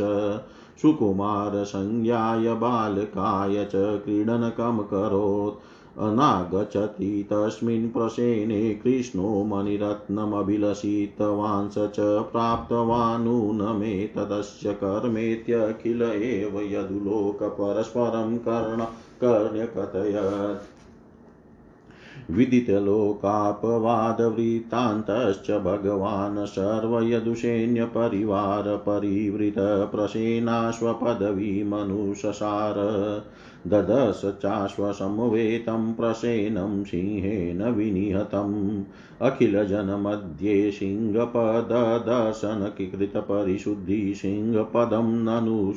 सुकुमारसंज्ञाय बालकाय च क्रीडनकमकरोत् अनागच्छति तस्मिन् प्रसेने कृष्णो मणिरत्नमभिलषितवान् स च प्राप्तवानूनमेतदस्य कर्मेत्यखिल एव यदुलोकपरस्परं कर्ण कर्ण्यकथयत्। विदितलोकापवादवृत्तान्तश्च भगवान् सर्वयदुसैन्यपरिवारपरिवृतप्रसेनाश्वपदवीमनुशसार ददश चाश्वसमवेतं प्रसेनं सिंहेन विनिहतम्। अखिलजनमध्ये सिंहपददर्शनकृतपरिशुद्धि सिंहपदं ननु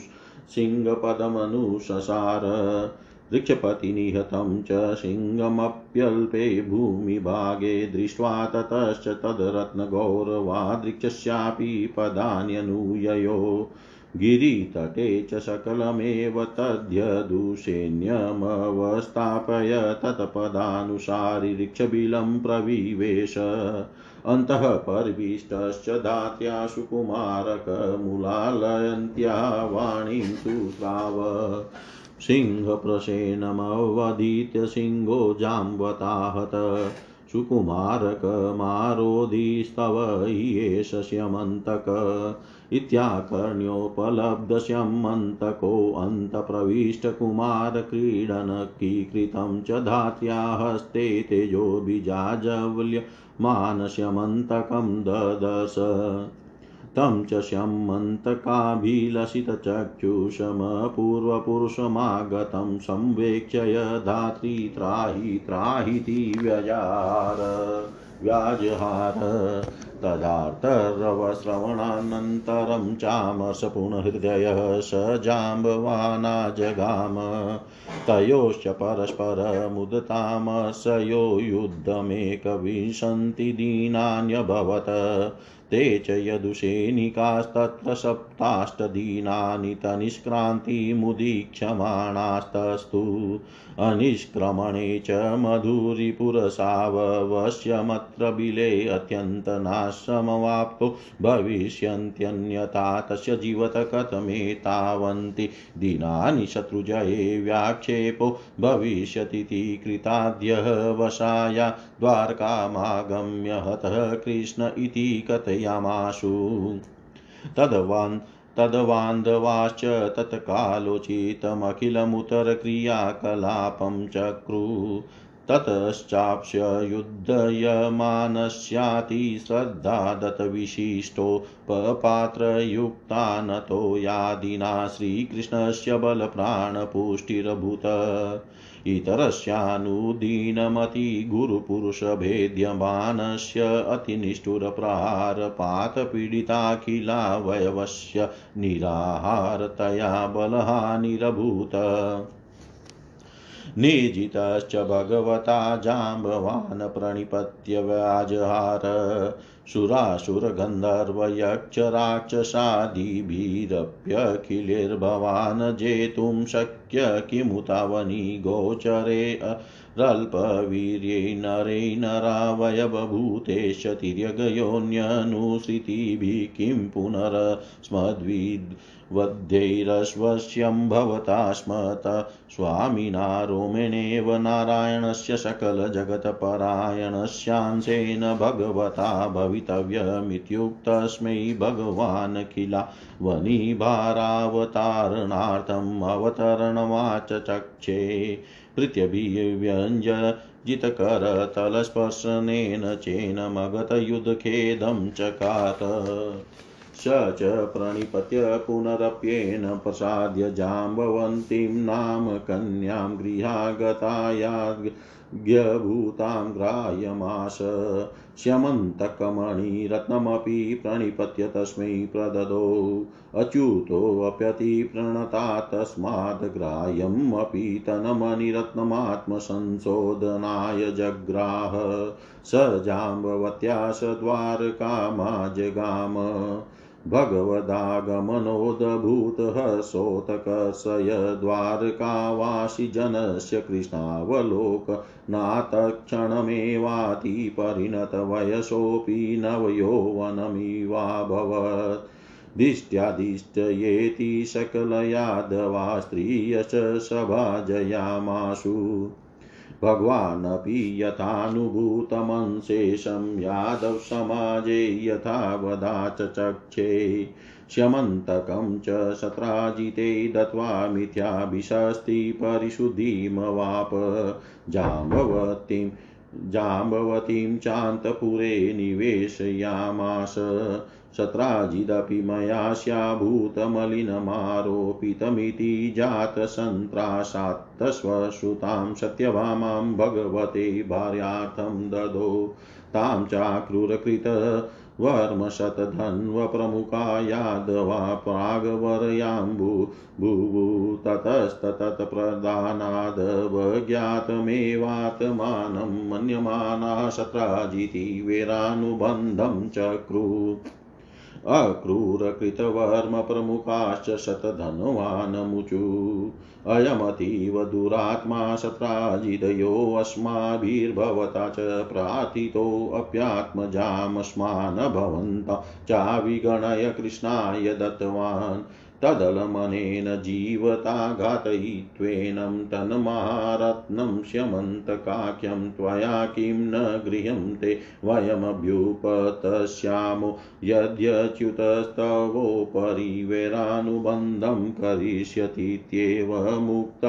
सिंहपदमनुशसार वृक्षपतिनिहतं च सिंहमप्यल्पे भूमिभागे दृष्ट्वा ततश्च तद्रत्नगौरवादृक्षस्यापि पदान्यनुययो। गिरितटे च सकलमेव तद्यदुसैन्यमवस्थापय तत्पदानुसारि ऋक्षबिलं प्रविवेश। अन्तः परिविष्टश्च दात्या सुकुमारकमुलालयन्त्या वाणीं तु प्राव सिंहप्रसेनमवधीत्य सिंहो जाम्बताहत। सुकुमारकमारोधिस्तव एष श्यमन्तक इत्याकर्ण्योपलब्धश्यमन्तकोऽन्तप्रविष्टकुमारक्रीडनकीकृतं च धात्र्या हस्ते तेजोभिजाजवल्यमानश्यमन्तकं ददश। तं च शमन्तकाभिलषितचक्षुषमपूर्वपुरुषमागतं संवेक्ष्य धात्री त्राहि त्राहिति व्यजार व्याजहार तदार्तरवश्रवणानन्तरं चामसपुनहृदयः स जाम्बवाना जगाम तयोश्च परस्परमुदतामसयो युद्धमेकविंशन्ति दीनान्यभवत्। ते च यदुषेनिकास्तत्र सप्ताष्टदीनानि तनिष्क्रान्तिमुदीक्षमाणास्तस्तु अनिष्क्रमणे च मधुरिपुरसावश्यमत्र बिले अत्यन्तनाश्रमवाप्तो भविष्यन्त्यन्यथा तस्य जीवत कथमेतावन्ति दिनानि शत्रुजये व्याक्षेपो भविष्यतीति कृताद्यः वशाया द्वारकामागम्य हतः कृष्ण इति कथयामाशु। तद्वान् तद्वान्धवाश्च तत्कालोचितमखिलमुत्तरक्रियाकलापं चक्रु। ततश्चाप्स्य युद्धयमानस्याति श्रद्धा दत्तविशिष्टो पपात्रयुक्तानतो यादिना श्रीकृष्णस्य बलप्राणपुष्टिरभूत। इतरस्यानुदीनमतिगुरुपुरुषभेद्यमानस्य अतिनिष्ठुरप्रहारपातपीडिताखिलावयवस्य निराहारतया बलहानिरभूत। निजितश्च भगवता जाम्बवान् प्रणिपत्य व्याजहार सुरासुरगन्धर्वयक्षराक्षसादिभिरप्यखिलैर्भवान् जेतुं शक्य किमुतावनी गोचरे। रल्पवीर्यै नरै नरावयवभूतेश तिर्यगयोऽन्यनुसृतिभिः किं पुनरस्मद्विद् वध्यैरश्वस्यं भवता स्मत स्वामिना रोमेणेव नारायणस्य सकलजगत्परायणस्यांशेन भगवता भवितव्यमित्युक्तस्मै भगवान् किला। वनिभारावतारणार्थम् अवतरणमाचचक्षे पृथिवीव्यञ्जजितकरतलस्पर्शनेन चेनमगतयुधखेदं चकार स च प्रणिपत्य पुनरप्येन प्रसाद्य जाम्बवन्तीं नाम कन्यां गृहागतायाज्ञभूतां ग्राह्यमाश। श्यमन्तकमणिरत्नमपि प्रणिपत्य तस्मै प्रददौ। अच्युतोऽप्यतिप्रणता तस्मात् ग्राह्यमपि तन्मणिरत्नमात्मसंशोधनाय जग्राह। स जाम्बवत्या स द्वारकामाजगाम भगवदागमनोदभूतः द्वारकावासि जनस्य कृष्णावलोकनाथक्षणमेवाति परिणतवयसोऽपि नवयौवनमिवाभवत्। दिष्ट्यादिष्टयेति सकलयादवा स्त्रियश सभाजयामाशु भगवानपि यथानुभूतमंशेषं यादवसमाजे यथावदा चक्षे श्यमन्तकं च शत्राजिते दत्त्वा मिथ्याभिषस्ति परिशुद्धिमवाप। जाम्बवतीं जाम्बवतीं चान्तपुरे निवेशयामास। शत्राजिदपि मयास्याभूतमलिनमारोपितमिति जातसन्त्रासात्तस्वश्रुतां सत्यभामां भगवते भार्यार्थं ददो तां चाक्रूरकृत वर्मशतधन्वप्रमुखा यादवा प्रागवर्याम्बु भुवु ततस्ततत्प्रदानादवज्ञातमेवात्मानं मन्यमाना शत्राजिति वेरानुबन्धं चक्रु अक्रूरकृतवर्मप्रमुखाश्च शतधनवानमुचु। अयमतीव दुरात्मा शत्राजिदयोऽस्माभिर्भवता च प्रार्थितोऽप्यात्मजामस्मान् भवन्ता चाविगणय कृष्णाय दत्तवान्। तदलमनेन जीवता घातयित्वेनं तन्महारत्नं श्यमन्तकाख्यं त्वया किं न गृह्यं ते वयमभ्युपतस्यामो यद्यच्युतस्तवोपरि वैरानुबन्धं करिष्यतीत्येव मुक्त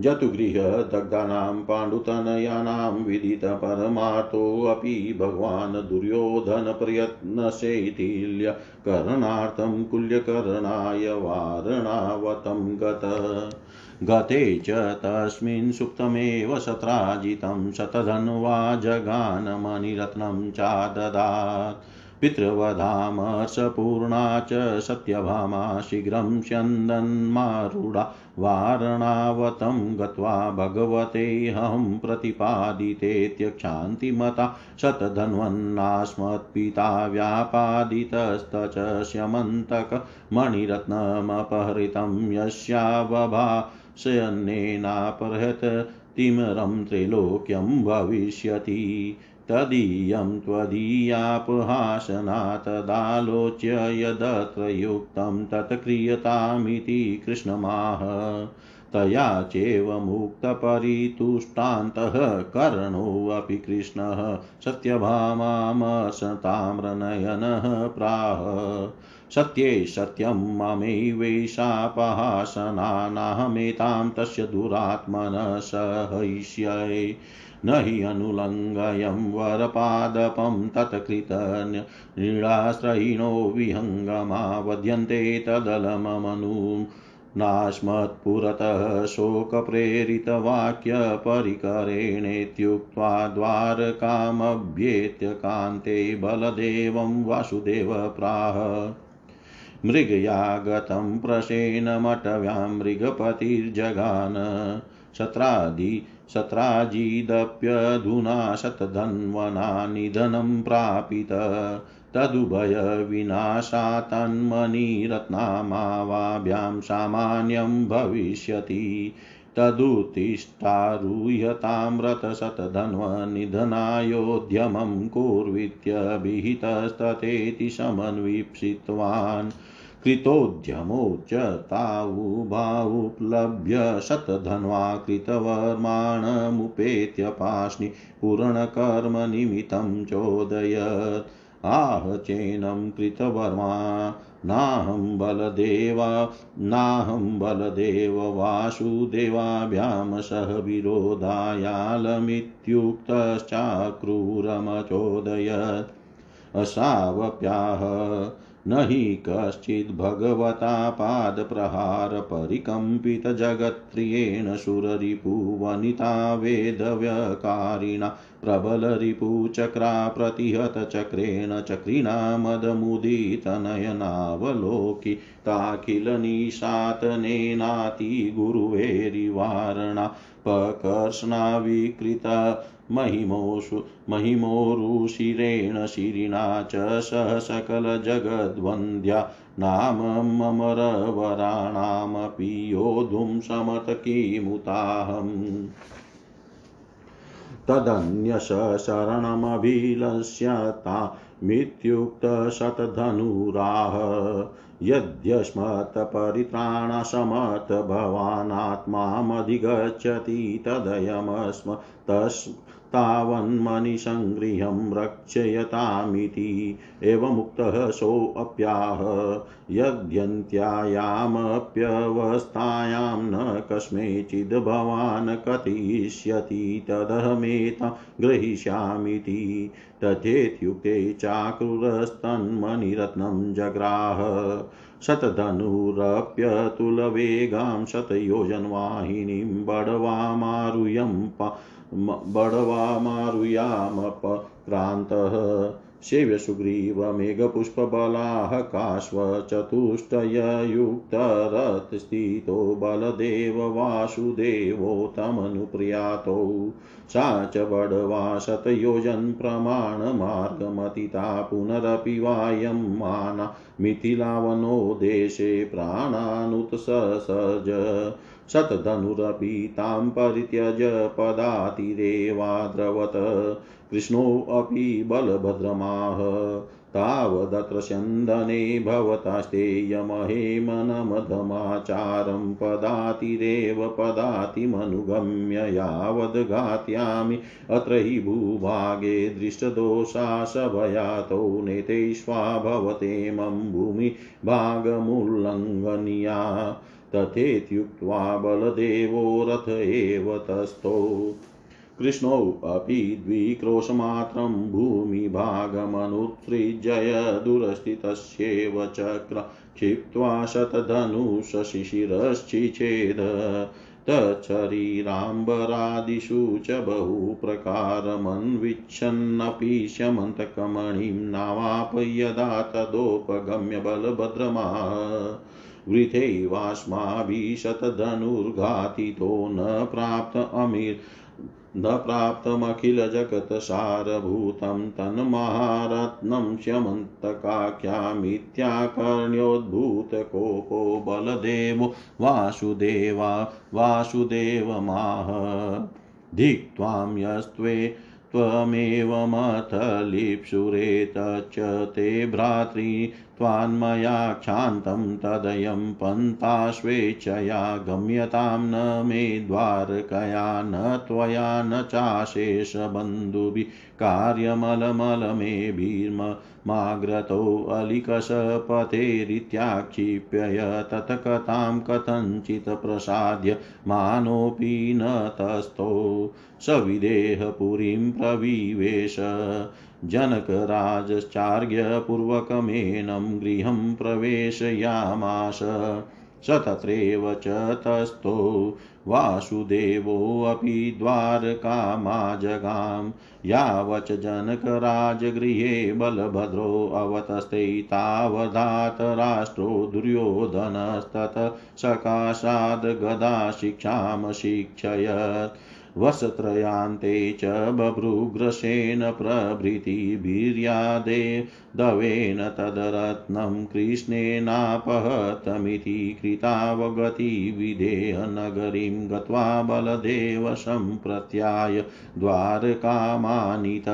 तथेत्यसावप्याह जतुगृहदग्धानां पाण्डुतनयानां विदितपरमार्थोऽपि भगवान् दुर्योधनप्रयत्नशैथिल्यकरणार्थं कुल्यकरणाय वारणावतं गत। गते च तस्मिन् सुप्तमेव शत्राजितं शतधन्वा जगानमणिरत्नं चाददात्। पितृवधामर्षपूर्णा च सत्यभामा शीघ्रं स्यन्दन्मारूढा वारणावतं गत्वा भगवतेऽहं प्रतिपादितेत्यक्षान्तिमता शतधन्वन्नास्मत्पिता व्यापादितस्तच श्यमन्तकमणिरत्नमपहृतं यस्यावभाषयन्नेनापहृत तिमरं त्रैलोक्यं भविष्यति। तदीयं त्वदीयापहासना तदालोच्य यदत्र युक्तं तत्क्रियतामिति कृष्णमाह। तया चैव मुक्तपरितुष्टान्तः कर्णोऽपि कृष्णः सत्यभामामसताम्रनयनः प्राह। सत्ये सत्यं ममैवैषापहासनानाहमेतां तस्य दुरात्मनः सहिष्ये न हि अनुलङ्घयं वरपादपं तत्कृतनृणाश्रयिणो विहङ्गमा वद्यन्ते तदलममनु। नास्मत्पुरतः शोकप्रेरितवाक्यपरिकरेणेत्युक्त्वा द्वारकामभ्येत्य कान्ते बलदेवं वासुदेव प्राह मृगयागतं प्रसेनमटव्यां मृगपतिर्जगान शत्रादि शत्राजिदप्यधुना शतधन्वना निधनं प्रापित। तदुभयविनाशातन्मणिरत्नामावाभ्यां सामान्यं भविष्यति। तदुत्तिष्ठारूह्यताम्रतशतधन्वनिधनायोद्यमं कुर्वित्यभिहितस्ततेति समन्वीक्षितवान् कृतोद्यमो च तावुभावुपलभ्य शतधन्वा कृतवर्माणमुपेत्य पाष्णि पूर्णकर्मनिमित्तं चोदयत्। आह चेनं कृतवर्मा, नाहं बलदेवा, नाहं बलदेव वासुदेवाभ्यां सह विरोधायालमित्युक्तश्चाक्रूरमचोदयत्। असावप्याह न हि कश्चिद्भगवता पादप्रहारपरिकम्पितजगत्प्रियेण सुररिपुवनिता वेदव्यकारिणा प्रबलरिपुचक्रा प्रतिहतचक्रेण चक्रिणा मदमुदितनयनावलोकिताखिलनिशातनेनातिगुरुवेरिवारणा पकर्षणा विकृता महिमोषु महिमोरुशिरेण शिरिणा च स सकलजगद्वन्द्या नाम ममरवराणामपि योद्धुं समर्थ किमुताहम् तदन्यश शरणमभिलष्यता मित्युक्तशतधनुराः यद्यस्मत्परित्राणसमर्थ भवानात्मामधिगच्छति तदयमस्म तस् तावन्मणिसङ्गृहं रक्षयतामिति। एवमुक्तः सोऽप्याह, यद्यन्त्यायामप्यवस्थायां न कस्मैचिद् भवान् कथयिष्यति, तदहमेता ग्रहीष्यामीति। तथेत्युक्ते चाक्रुरस्तन्मणिरत्नं जग्राह, शतधनुरप्यतुलवेगां शतयोजनवाहिनीं बडवामारुयं बडवामारुयामपक्रान्तः सेव्यसुग्रीवमेघपुष्पबलाः काश्वचतुष्टययुक्तरथस्थितो बलदेव वासुदेवो तमनुप्रियातौ। सा च बडवा शतयोजनप्रमाणमार्गमतिता पुनरपि वायं माना मिथिलावनो देशे प्राणानुत्ससज शतधनुरपि तां परित्यज पदातिरेवाद्रवत् कृष्णोऽपि बलभद्रमाह, तावदत्र स्यन्दने भवतास्तेयमहेमनमधमाचारं पदातिरेव पदातिमनुगम्य यावद्घात्यामि अत्र हि भूभागे दृष्टदोषा सभयातो नेतैष्वा भवतेमं भूमिभागमुल्लङ्घनीया तथेत्युक्त्वा बलदेवो रथ एव तस्थौ। कृष्णोऽपि द्विक्रोशमात्रं भूमिभागमनुत्सृज्य दुरस्थितस्येव चक्र क्षिप्त्वा शतधनुषशिशिरश्चिचेद तच्छरीराम्बरादिषु च बहुप्रकारमन्विच्छन्नपि शमन्तकमणिं नावाप यदा तदोपगम्य बलभद्रमा वृथैवास्माभिः शतधनुर्घातितो न प्राप्त अमीर् न प्राप्तमखिलजगत्सारभूतं तन्महारत्नं श्यमन्तकाख्यामित्याकर्ण्योद्भूतकोपो बलदेवो वासुदेवा वासुदेवमाह। धिक्त्वां यस्त्वे त्वमेवमथ लिपसुरेत ते भ्रातृ त्वान्मयाख्यान्तं तदयं पन्था स्वेच्छया गम्यतां न मे द्वारकया न त्वया न चाशेषबन्धुभिः कार्यमलमलमेभिर्माग्रतोऽलिकशपथेरित्याक्षिप्य तत्कथां कथञ्चित् प्रसाद्य मानोऽपि न तस्थो सविदेहपुरीं प्रविवेश। जनकराजश्चार्घ्यपूर्वकमेनं गृहं प्रवेशयामास स तत्रैव च तस्थो वासुदेवोऽपि द्वारकामाजगां यावच जनकराजगृहे बलभद्रोऽवतस्ते तावदात राष्ट्रो दुर्योधनस्तत सकाशाद् गदा शिक्षां शिक्षयत्। वर्षत्रयान्ते च बभ्रुग्रसेन प्रभृतिभिर्यादे दवेन तदरत्नं कृष्णेनापहतमिति कृतावगतिविधेयनगरीं गत्वा बलदेव सम्प्रत्याय द्वारकामानित।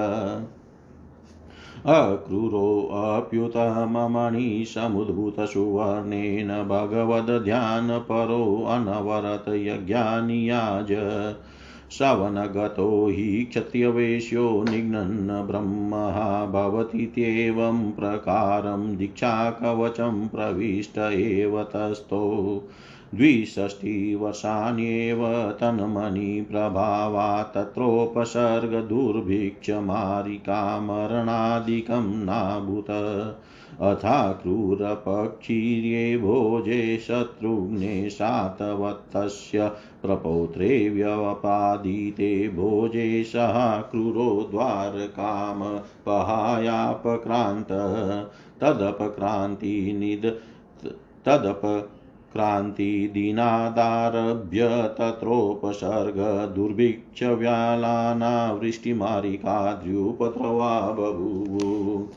अक्रूरोऽप्युतममणिसमुद्भूतसुवर्णेन भगवद्ध्यानपरो अनवरत यज्ञानियाज। श्रवणगतो हि क्षत्रियवेश्यो निघ्नन् ब्रह्मः भवतीत्येवं प्रकारं दीक्षाकवचं प्रविष्ट एव तस्थो द्विषष्टिवर्षाण्येव तन्मणिप्रभावा तत्रोपसर्गदुर्भिक्षमारिकामरणादिकं नाभूत अथा क्रूरपक्षीर्ये भोजे शत्रुघ्ने सातवत्तस्य प्रपौत्रे व्यपादिते भोजे सः क्रूरो द्वारकामपहायापक्रान्त। तदपक्रान्तिनिद तदप क्रान्तिदिनादारभ्य तत्रोपसर्गदुर्भिक्षव्यालानावृष्टिमारिकाद्युपत्रवा बभूव।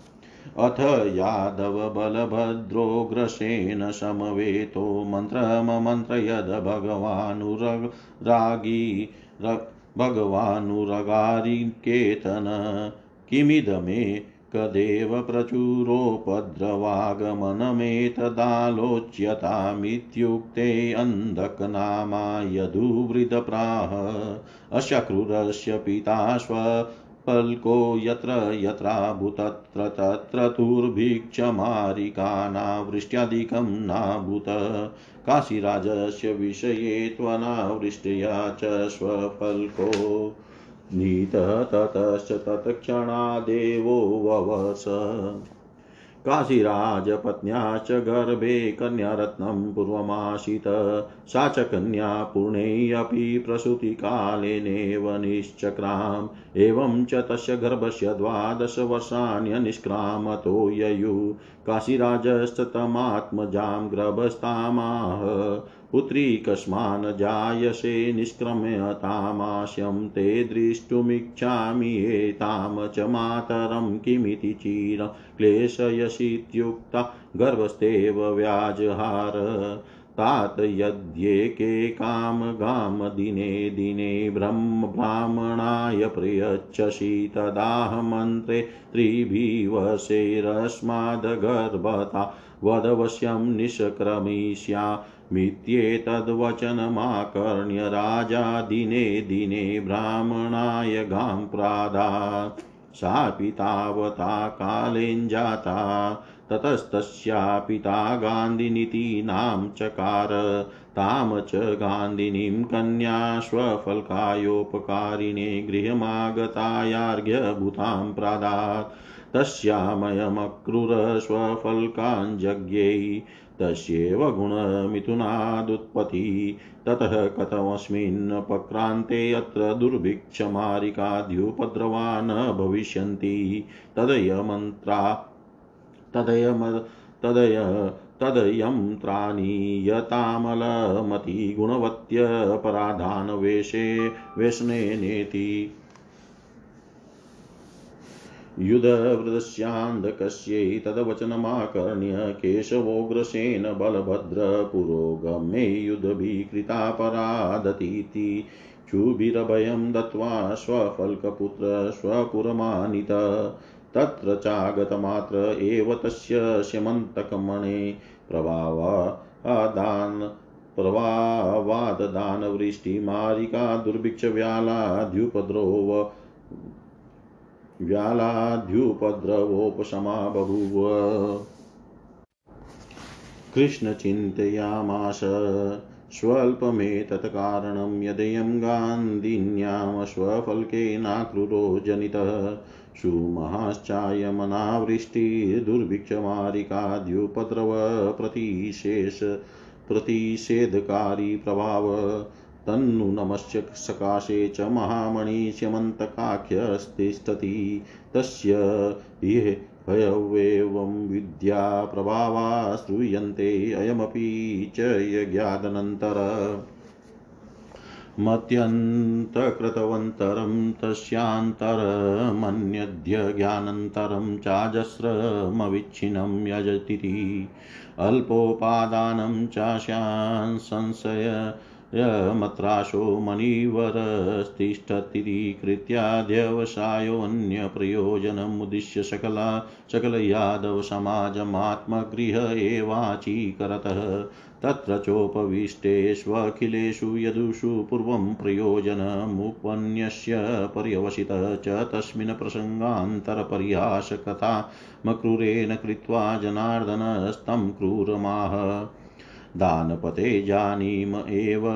अथ यादवबलभद्रोग्रसेन समवेतो मन्त्रममन्त्रयद भगवानुरागी भगवानुरगारिकेतन। किमिदमे कदेव प्रचुरोपद्रवागमनमेतदालोच्यतामित्युक्ते अन्धकनामा यदुवृदप्राह अशक्रूरस्य पिता स्व पल्को यत्र यत्राभूतत्र तत्र तुर्भिक्षमारिकानावृष्ट्यादिकं नाभूत। काशीराजस्य विषये त्वनावृष्ट्या च स्वपल्को नीत ततश्च तत्क्षणादेवो ववस। काशीराजपत्न्याश्च गर्भे कन्यारत्नं पूर्वमासीत। सा च कन्या पूर्णेऽपि प्रसूतिकालेनेव निश्चक्राम्। एवं च तस्य गर्भस्य द्वादशवर्षाण्यनिष्क्रामतो ययु। काशीराजश्च तमात्मजां गर्भस्तामाह पुत्री कस्मान् जायसे निष्क्रम्यतामास्यं ते द्रष्टुमिच्छामि एतां च मातरं किमिति चिर क्लेशयसीत्युक्ता गर्भस्थेव व्याजहार। तात यद्येकेकां गां दिने दिने ब्रह्म ब्राह्मणाय प्रयच्छसि तदाहमन्त्रे त्रिभिवशेरस्माद्गर्भता वदवश्यं निष्क्रमिष्या मित्येतद्वचनमाकर्ण्य राजा दिने दिने ब्राह्मणाय गां प्रादात् सा पितावता कालेञ्जाता ततस्तस्या पिता गान्धिनीति नाम चकार तां च गान्धिनीं कन्या स्वफल्कायोपकारिणे गृहमागतायार्घ्यभूतां प्रादात्। तस्यामयमक्रूर स्वफल्काञ्जज्ञै तस्यैव गुणमिथुनादुत्पत्ति। ततः कथमस्मिन्नपक्रान्ते अत्र दुर्भिक्षमारिकाद्युपद्रवा न भविष्यन्ति। तदयमन्त्रा तदयम तदय तदयंत्राणीयतामलमतिगुणवत्यपराधानवेशे व्यसनेनेति युधवृदस्यान्धकस्यै तद्वचनमाकर्ण्य केशवोग्रसेन बलभद्र पुरोगमे युद्धभीकृतापरादतीति चुभिरभयं दत्त्वा स्वफल्कपुत्र स्वपुरमानित। तत्र चागतमात्र एव तस्य स्यमन्तकमणे प्रभावादान् प्रभावाददानवृष्टिमारिका दुर्भिक्षव्यालाद्युपद्रव व्यालाद्युपद्रवोपशमा बभूव कृष्ण चिन्तयामास स्वल्पमेतत्कारणं यदयं गान्धिन्यां स्वफल्केनाक्रूरो जनितः। सुमहाश्चायमनावृष्टिर्दुर्भिक्षमारिकाद्युपद्रव प्रतिशेष प्रतिषेधकारी प्रभाव। तन्नु नमस्य सकाशे च महामणिष्यमन्तकाख्यस्तिष्ठति। तस्य भयवेवं विद्या प्रभावा श्रूयन्ते अयमपि च यज्ञादनन्तर। मत्यन्तकृतवन्तरं तस्यान्तरमन्यद्य ज्ञानन्तरं चाजस्रमविच्छिन्नं यजतीति अल्पोपादानं चास्यान् संशय यमत्राशो मणिवरस्तिष्ठतीति कृत्याध्यवसायोऽन्यप्रयोजनमुद्दिश्य सकला सकलयादवसमाजमात्मगृह एवाचीकरतः। तत्र चोपविष्टेष्वखिलेषु यदुषु पूर्वं प्रयोजनमुपन्यस्य पर्यवसितः च तस्मिन् प्रसङ्गान्तरपर्यासकथामक्रूरेण कृत्वा जनार्दनस्तं क्रूरमाह। दानपते जानीम एव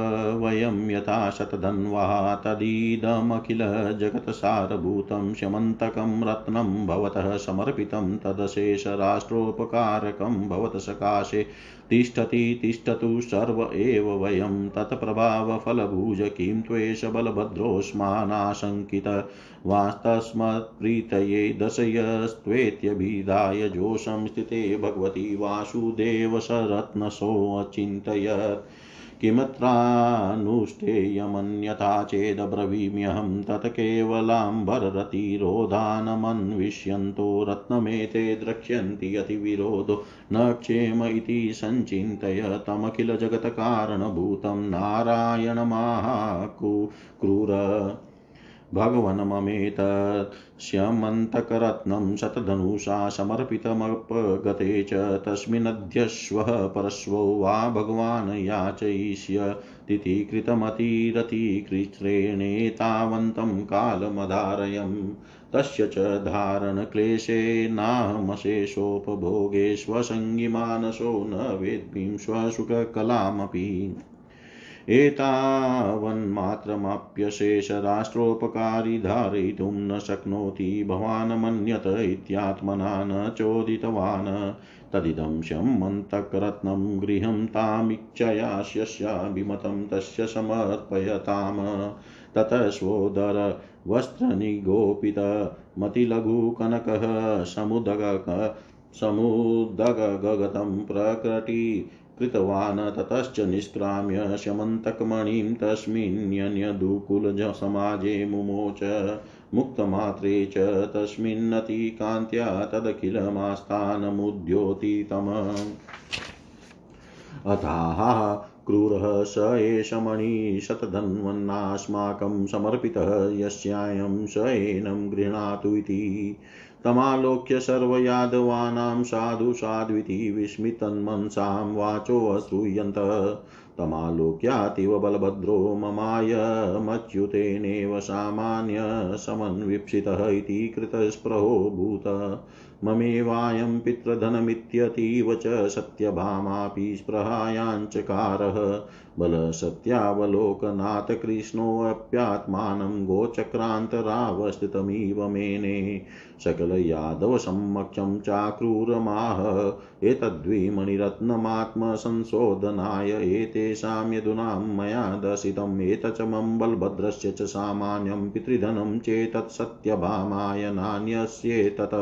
वयं यथा शतधन्वः तदिदमखिल जगत्सारभूतं शमन्तकं रत्नं भवतः समर्पितं तदशेषराष्ट्रोपकारकं भवत सकाशे तिष्ठति तिष्ठतु सर्व एव वयं। तत्प्रभावफलभुज किं त्वेष बलभद्रोऽस्मानाशङ्कित। वास्तस्मत्प्रीतये दशयस्त्वेत्यभिधाय जोषं स्थिते भगवति वासुदेवसरत्नसोऽचिन्तयत् किमत्रानुष्ठेयमन्यथा चेदब्रवीम्यहं तत् केवलाम्बररतिरोधानमन्विष्यन्तो रत्नमेते द्रक्ष्यन्ति अतिविरोधो न क्षेम इति सञ्चिन्तय तमखिलजगत्कारणभूतं नारायणमाहाकु क्रूर भगवन्ममेतत् श्यमन्तकरत्नं शतधनुषा समर्पितमपगते च तस्मिन्नध्यश्वः परश्वो वा भगवान् याचयिष्यतीति कृतमतिरतिकृत्रेणेतावन्तं कालमधारयम् तस्य च धारणक्लेशे नाहमशेषोपभोगे न वेद्भिं स्वसुखकलामपि। एतावन्मात्रमप्यशेषराष्ट्रोपकारी धारयितुं न शक्नोति भवान् मन्यत इत्यात्मना न चोदितवान्। तदिदं शमन्तकरत्नं गृहं तामिच्छया शस्याभिमतं तस्य समर्पयताम्। ततः स्वोदर वस्त्रनिगोपितमतिलघुकनकः समुदग समुदगगतं प्रकटी कृतवान् ततश्च निष्क्राम्य शमन्तकमणिं तस्मिन्यन्यदुकुलसमाजे मुमोच, मुक्तमात्रे च तस्मिन्नतिकान्त्या तदखिलमास्थानमुद्योतितम्। अथाः क्रूरः स एष मणिशतधन्वन्नास्माकं समर्पितः यस्यायं स एनं गृह्णातु इति। तमालोक्य सर्वयादवानां साधु साध्विति विस्मितन्मनसां वाचोऽश्रूयन्त तमालोक्यातीव बलभद्रो ममायमच्युतेनेव सामान्य समन्वीप्सितः इति कृतस्पृहो भूत। ममेवायं पितृधनमित्यतीव च सत्यभामापि स्पृहायाञ्चकारः बलसत्यावलोकनाथ कृष्णोऽप्यात्मानं गोचक्रान्तरावस्थितमिव मेने सकलयादवसम्मक्षं चाक्रूरमाह एतद्विमणिरत्नमात्मसंशोधनाय एतेषां यदुनां मया दर्शितम् एतच्च मम्बलभद्रस्य च सामान्यं पितृधनं चेतत् सत्यभामाय नान्यस्येतत्।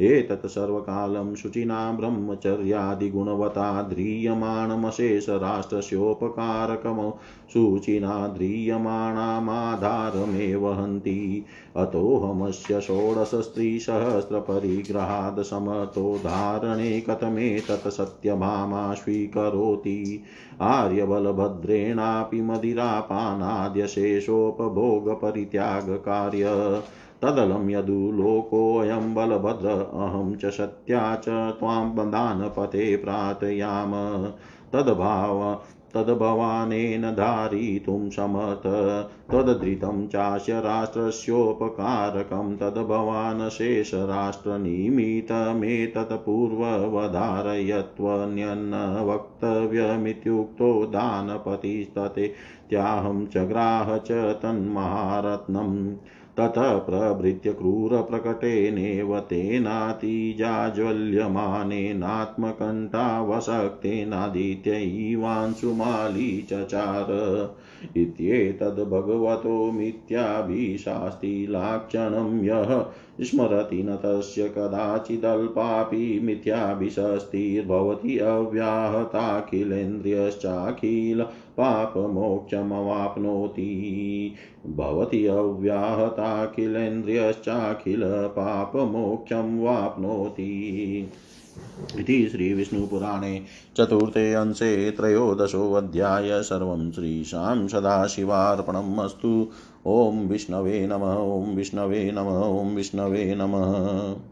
एतत् सर्वकालं शुचिना ब्रह्मचर्यादिगुणवता ध्रियमाणमशेषराष्ट्रस्योपकारकमो शुचिना ध्रियमाणामाधारमेव हन्ति। अतोऽहमस्य षोडशस्त्रीसहस्रपरिग्रहात् समतोदाहरणे कथमेतत् सत्यभामा स्वीकरोति आर्यबलभद्रेणापि मदिरापानाद्यशेषोपभोगपरित्यागकार्य। तदलं यदुलोकोऽयं बलभद्र, अहं च सत्या च त्वां दानपते प्रार्थयाम। तद्भाव, तद्भवानेन धारितुं समर्थ। तदधृतं चास्य राष्ट्रस्योपकारकं तद्भवान् वक्तव्यमित्युक्तो दानपतिस्तते, त्याहं च ग्राह च तन्महारत्नम् ततः प्रभृत्य क्रूरप्रकटेनेव तेनातिजाज्वल्यमानेनात्मकण्ठावशक्तेनादित्यैवांशुमाली चचार। इत्येतद् भगवतो मिथ्याभिशास्तिलाक्षणं यः स्मरति न तस्य कदाचिदल्पापि मिथ्याभिषस्तिर्भवति अव्याहताखिलेन्द्रियश्चाखिल पापमोक्षमवाप्नोति। भवति अव्याहताखिलेन्द्रियश्चाखिल पापमोक्षं वाप्नोति इति श्रीविष्णुपुराणे चतुर्थे अंशे त्रयोदशोऽध्याय सर्वं श्रीशां सदाशिवार्पणम् अस्तु। ॐ विष्णवे नमः, ॐ विष्णवे नमः, ॐ विष्णवे नमः।